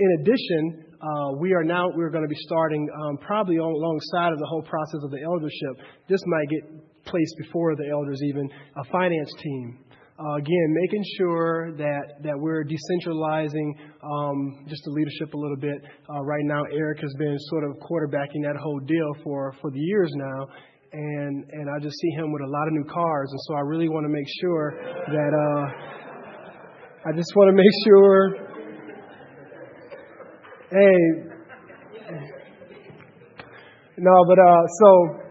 In addition, uh, we are now we're going to be starting um, probably alongside of the whole process of the eldership. This might get placed before the elders even a finance team Uh, again, making sure that, that we're decentralizing um, just the leadership a little bit. Uh, right now, Eric has been sort of quarterbacking that whole deal for, for the years now. And, and I just see him with a lot of new cars. And so I really want to make sure that uh, I just want to make sure. Hey, no, but uh, so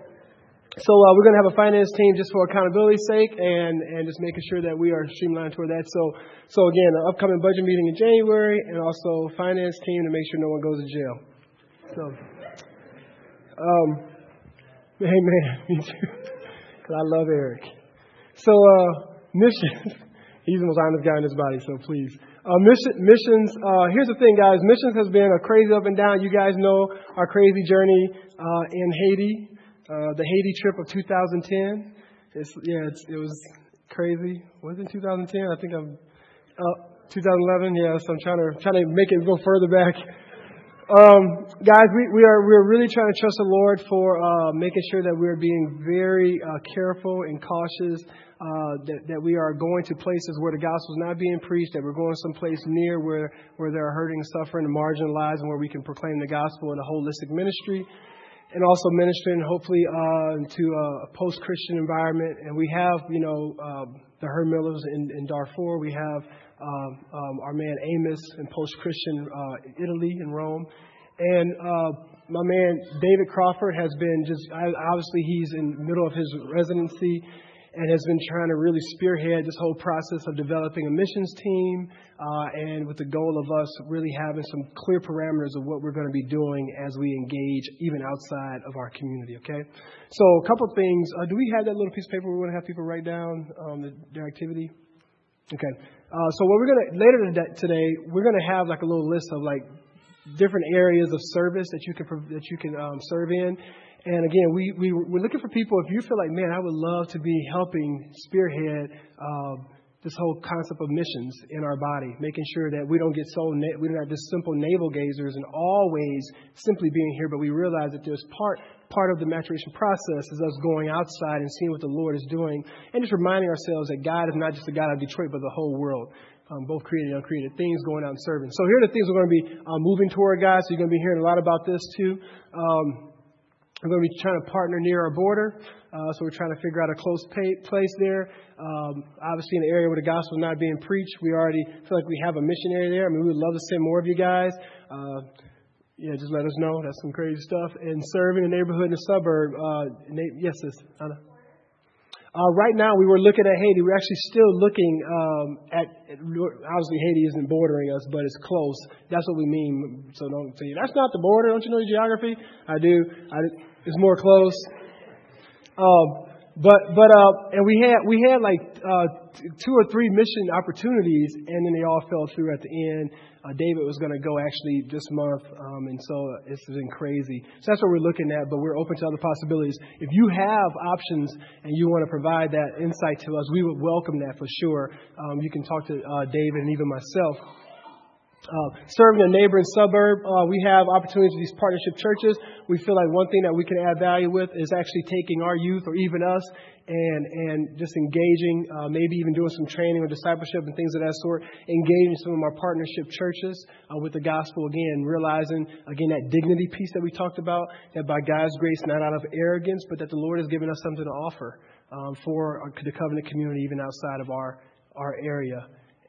so uh, we're going to have a finance team just for accountability's sake and, and just making sure that we are streamlined toward that. So, so again, an upcoming budget meeting in January and also finance team to make sure no one goes to jail. So, um, hey man, me too. Cause I love Eric. So, uh, missions. He's the most honest guy in his body, so please. Uh, mission, missions, uh, here's the thing, guys. Missions has been a crazy up and down. You guys know our crazy journey uh, in Haiti. Uh, the Haiti trip of 2010. It's, yeah, it's, it was crazy. Was it 2010? I think I'm uh, 2011. Yes, I'm trying to trying to make it go further back. Um, guys, we, we are we're really trying to trust the Lord for uh, making sure that we're being very uh, careful and cautious. Uh, that, that we are going to places where the gospel is not being preached, that we're going someplace near where, where they're hurting, suffering, and marginalized, and where we can proclaim the gospel in a holistic ministry and also ministering hopefully uh, to a post-Christian environment. And we have, you know, um, the Herb Millers in, in Darfur. We have um, um, our man Amos in post-Christian uh, Italy in Rome. And uh, my man David Crawford has been just, obviously he's in the middle of his residency and has been trying to really spearhead this whole process of developing a missions team uh, and with the goal of us really having some clear parameters of what we're going to be doing as we engage even outside of our community, okay? So, a couple of things. Uh, do we have that little piece of paper we want to have people write down um, the, their activity? Okay. Uh, so, what we're going to, later today, we're going to have like a little list of like different areas of service that you can, that you can um, serve in. And again, we, we, we're looking for people, if you feel like, man, I would love to be helping spearhead uh, this whole concept of missions in our body, making sure that we don't get so, na- we don't have just simple navel gazers and always simply being here, but we realize that there's part, part of the maturation process is us going outside and seeing what the Lord is doing and just reminding ourselves that God is not just the God of Detroit, but the whole world. Um, both created and uncreated things going out and serving. So here are the things we're going to be uh, moving toward, guys. So you're going to be hearing a lot about this too. Um, we're going to be trying to partner near our border, uh, so we're trying to figure out a close pay, place there. Um, obviously, in the area where the gospel is not being preached, we already feel like we have a missionary there. I mean, we would love to send more of you guys. Uh, yeah, just let us know. That's some crazy stuff. And serving a neighborhood in the suburb. Uh, na- yes, sis, Anna. Uh, right now, we were looking at Haiti. We're actually still looking um, at, obviously, Haiti isn't bordering us, but it's close. That's what we mean. So don't say, that's not the border. Don't you know your geography? I do. I, it's more close. Um, but, but, uh, and we had, we had like uh, two or three mission opportunities, and then they all fell through at the end. Uh, David was going to go actually this month, um, and so it's been crazy. So that's what we're looking at, but we're open to other possibilities. If you have options and you want to provide that insight to us, we would welcome that for sure. Um, you can talk to uh, David and even myself. Uh, serving a neighboring suburb, uh, we have opportunities with these partnership churches. We feel like one thing that we can add value with is actually taking our youth or even us and, and just engaging, uh, maybe even doing some training or discipleship and things of that sort, engaging some of our partnership churches uh, with the gospel again, realizing, again, that dignity piece that we talked about, that by God's grace, not out of arrogance, but that the Lord has given us something to offer um, for our, the covenant community, even outside of our, our area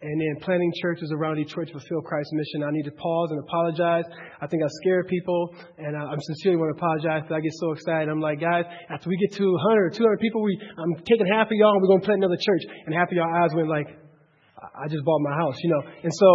and then planting churches around Detroit to fulfill Christ's mission. I need to pause and apologize. I think I scared people, and I, am sincerely want to apologize because I get so excited. I'm like, guys, after we get to 100 or 200 people, we, I'm taking half of y'all and we're going to plant another church. And half of y'all eyes went like, I just bought my house, you know. And so,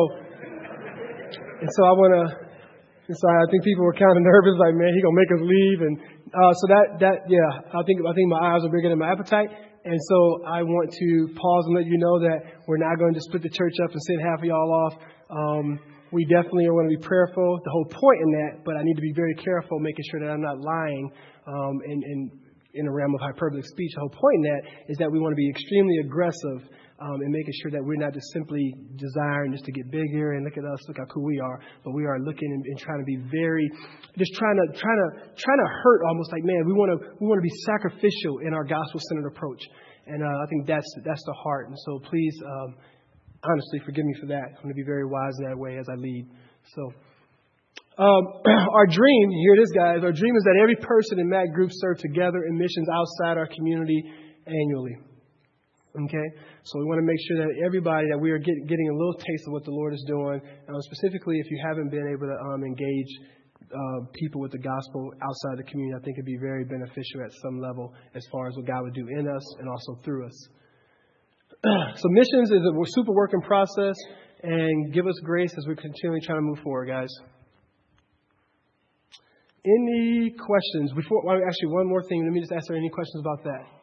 and so I want to, and so I think people were kind of nervous, like, man, he gonna make us leave. And uh, so that, that, yeah, I think, I think my eyes are bigger than my appetite. And so I want to pause and let you know that we're not going to split the church up and send half of y'all off. Um, we definitely are going to be prayerful. The whole point in that, but I need to be very careful, making sure that I'm not lying um, in, in, in a realm of hyperbolic speech. The whole point in that is that we want to be extremely aggressive um, and making sure that we're not just simply desiring just to get bigger and look at us, look how cool we are, but we are looking and, and trying to be very, just trying to trying to trying to hurt almost like man, we want to we want to be sacrificial in our gospel centered approach. And uh, I think that's, that's the heart. And so please, um, honestly, forgive me for that. I'm going to be very wise in that way as I lead. So, um, our dream, here it is, guys. Our dream is that every person in that group serve together in missions outside our community annually. Okay? So we want to make sure that everybody, that we are get, getting a little taste of what the Lord is doing. Um, specifically, if you haven't been able to um, engage uh, people with the gospel outside the community, I think it'd be very beneficial at some level as far as what God would do in us and also through us. so missions is a super working process, and give us grace as we continually try to move forward, guys. Any questions? Before, actually, one more thing. Let me just ask there any questions about that.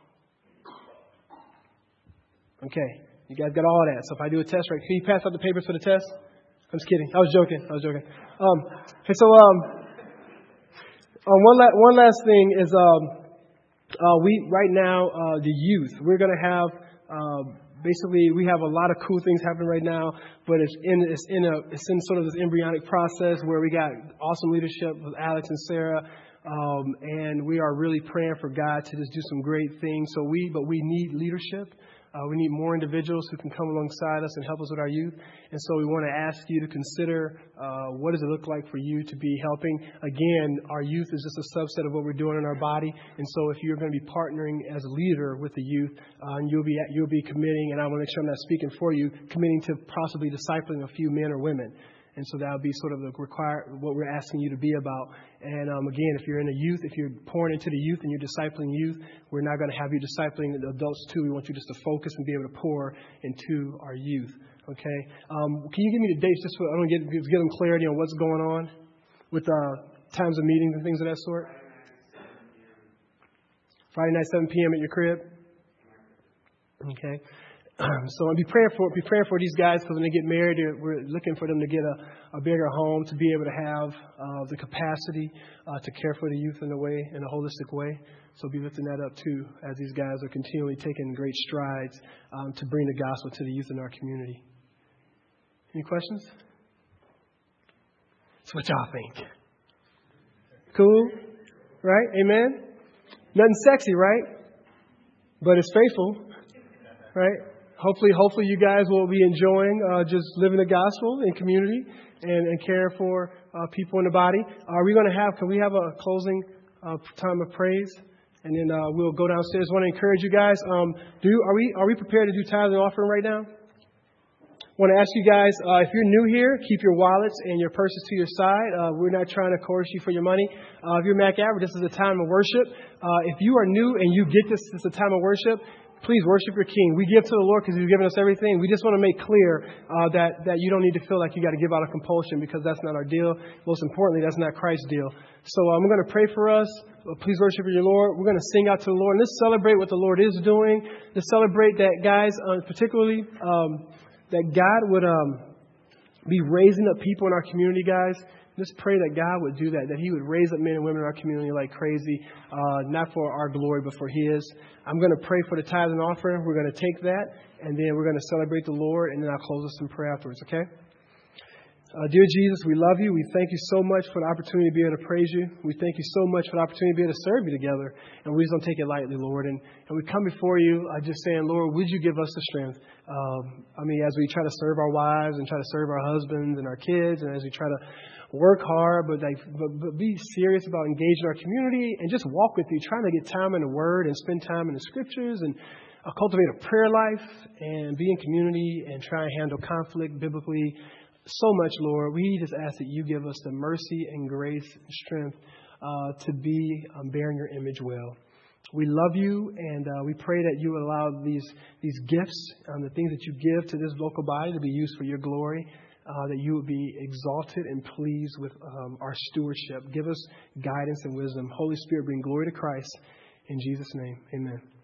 Okay, you guys got all that. So if I do a test, right? Can you pass out the papers for the test? I'm just kidding. I was joking. I was joking. Um, okay, so um, um one, la- one last thing is um, uh, we right now uh, the youth. We're going to have uh, basically we have a lot of cool things happening right now, but it's in it's in a it's in sort of this embryonic process where we got awesome leadership with Alex and Sarah. Um, and we are really praying for God to just do some great things. So we, but we need leadership. Uh, we need more individuals who can come alongside us and help us with our youth. And so we want to ask you to consider uh, what does it look like for you to be helping. Again, our youth is just a subset of what we're doing in our body. And so if you're going to be partnering as a leader with the youth, uh, and you'll be you'll be committing, and I want to make sure I'm not speaking for you, committing to possibly discipling a few men or women. And so that would be sort of the require what we're asking you to be about. And um, again, if you're in the youth, if you're pouring into the youth and you're discipling youth, we're not going to have you discipling the adults too. We want you just to focus and be able to pour into our youth. Okay. Um, can you give me the dates just so I don't get give them clarity on what's going on with uh, times of meetings and things of that sort? Friday night, 7 p.m. at your crib. Okay. so I'll be praying for be praying for these guys because when they get married, we're looking for them to get a, a bigger home, to be able to have uh, the capacity uh, to care for the youth in a way, in a holistic way. So be lifting that up too as these guys are continually taking great strides um, to bring the gospel to the youth in our community. Any questions? So what y'all think? Cool, right? Amen. Nothing sexy, right? But it's faithful, right? Hopefully, hopefully you guys will be enjoying uh, just living the gospel in community and, and caring for uh, people in the body. Are we going to have? Can we have a closing uh, time of praise? And then uh, we'll go downstairs. I want to encourage you guys. Um, do are we are we prepared to do tithes and offering right now? I want to ask you guys uh, if you're new here, keep your wallets and your purses to your side. Uh, we're not trying to coerce you for your money. Uh, if you're Mac Average, this is a time of worship. Uh, if you are new and you get this, this is a time of worship, Please worship your King. We give to the Lord because He's given us everything. We just want to make clear uh, that, that you don't need to feel like you got to give out of compulsion because that's not our deal. Most importantly, that's not Christ's deal. So I'm um, going to pray for us. Uh, please worship your Lord. We're going to sing out to the Lord. And let's celebrate what the Lord is doing. Let's celebrate that, guys, uh, particularly um, that God would um, be raising up people in our community, guys, just pray that God would do that, that He would raise up men and women in our community like crazy, uh, not for our glory, but for His. I'm going to pray for the tithe and offering. We're going to take that, and then we're going to celebrate the Lord, and then I'll close us in prayer afterwards, okay? Uh, dear Jesus, we love you. We thank you so much for the opportunity to be able to praise you. We thank you so much for the opportunity to be able to serve you together. And we just don't take it lightly, Lord. And, and we come before you uh, just saying, Lord, would you give us the strength? Um, I mean, as we try to serve our wives and try to serve our husbands and our kids, and as we try to work hard, but, like, but, but be serious about engaging our community and just walk with you, trying to get time in the Word and spend time in the Scriptures and uh, cultivate a prayer life and be in community and try and handle conflict biblically. So much, Lord. We just ask that you give us the mercy and grace and strength uh, to be um, bearing your image well. We love you, and uh, we pray that you allow these, these gifts, um, the things that you give to this local body, to be used for your glory uh, that you would be exalted and pleased with um, our stewardship. Give us guidance and wisdom. Holy Spirit, bring glory to Christ. In Jesus' name, amen.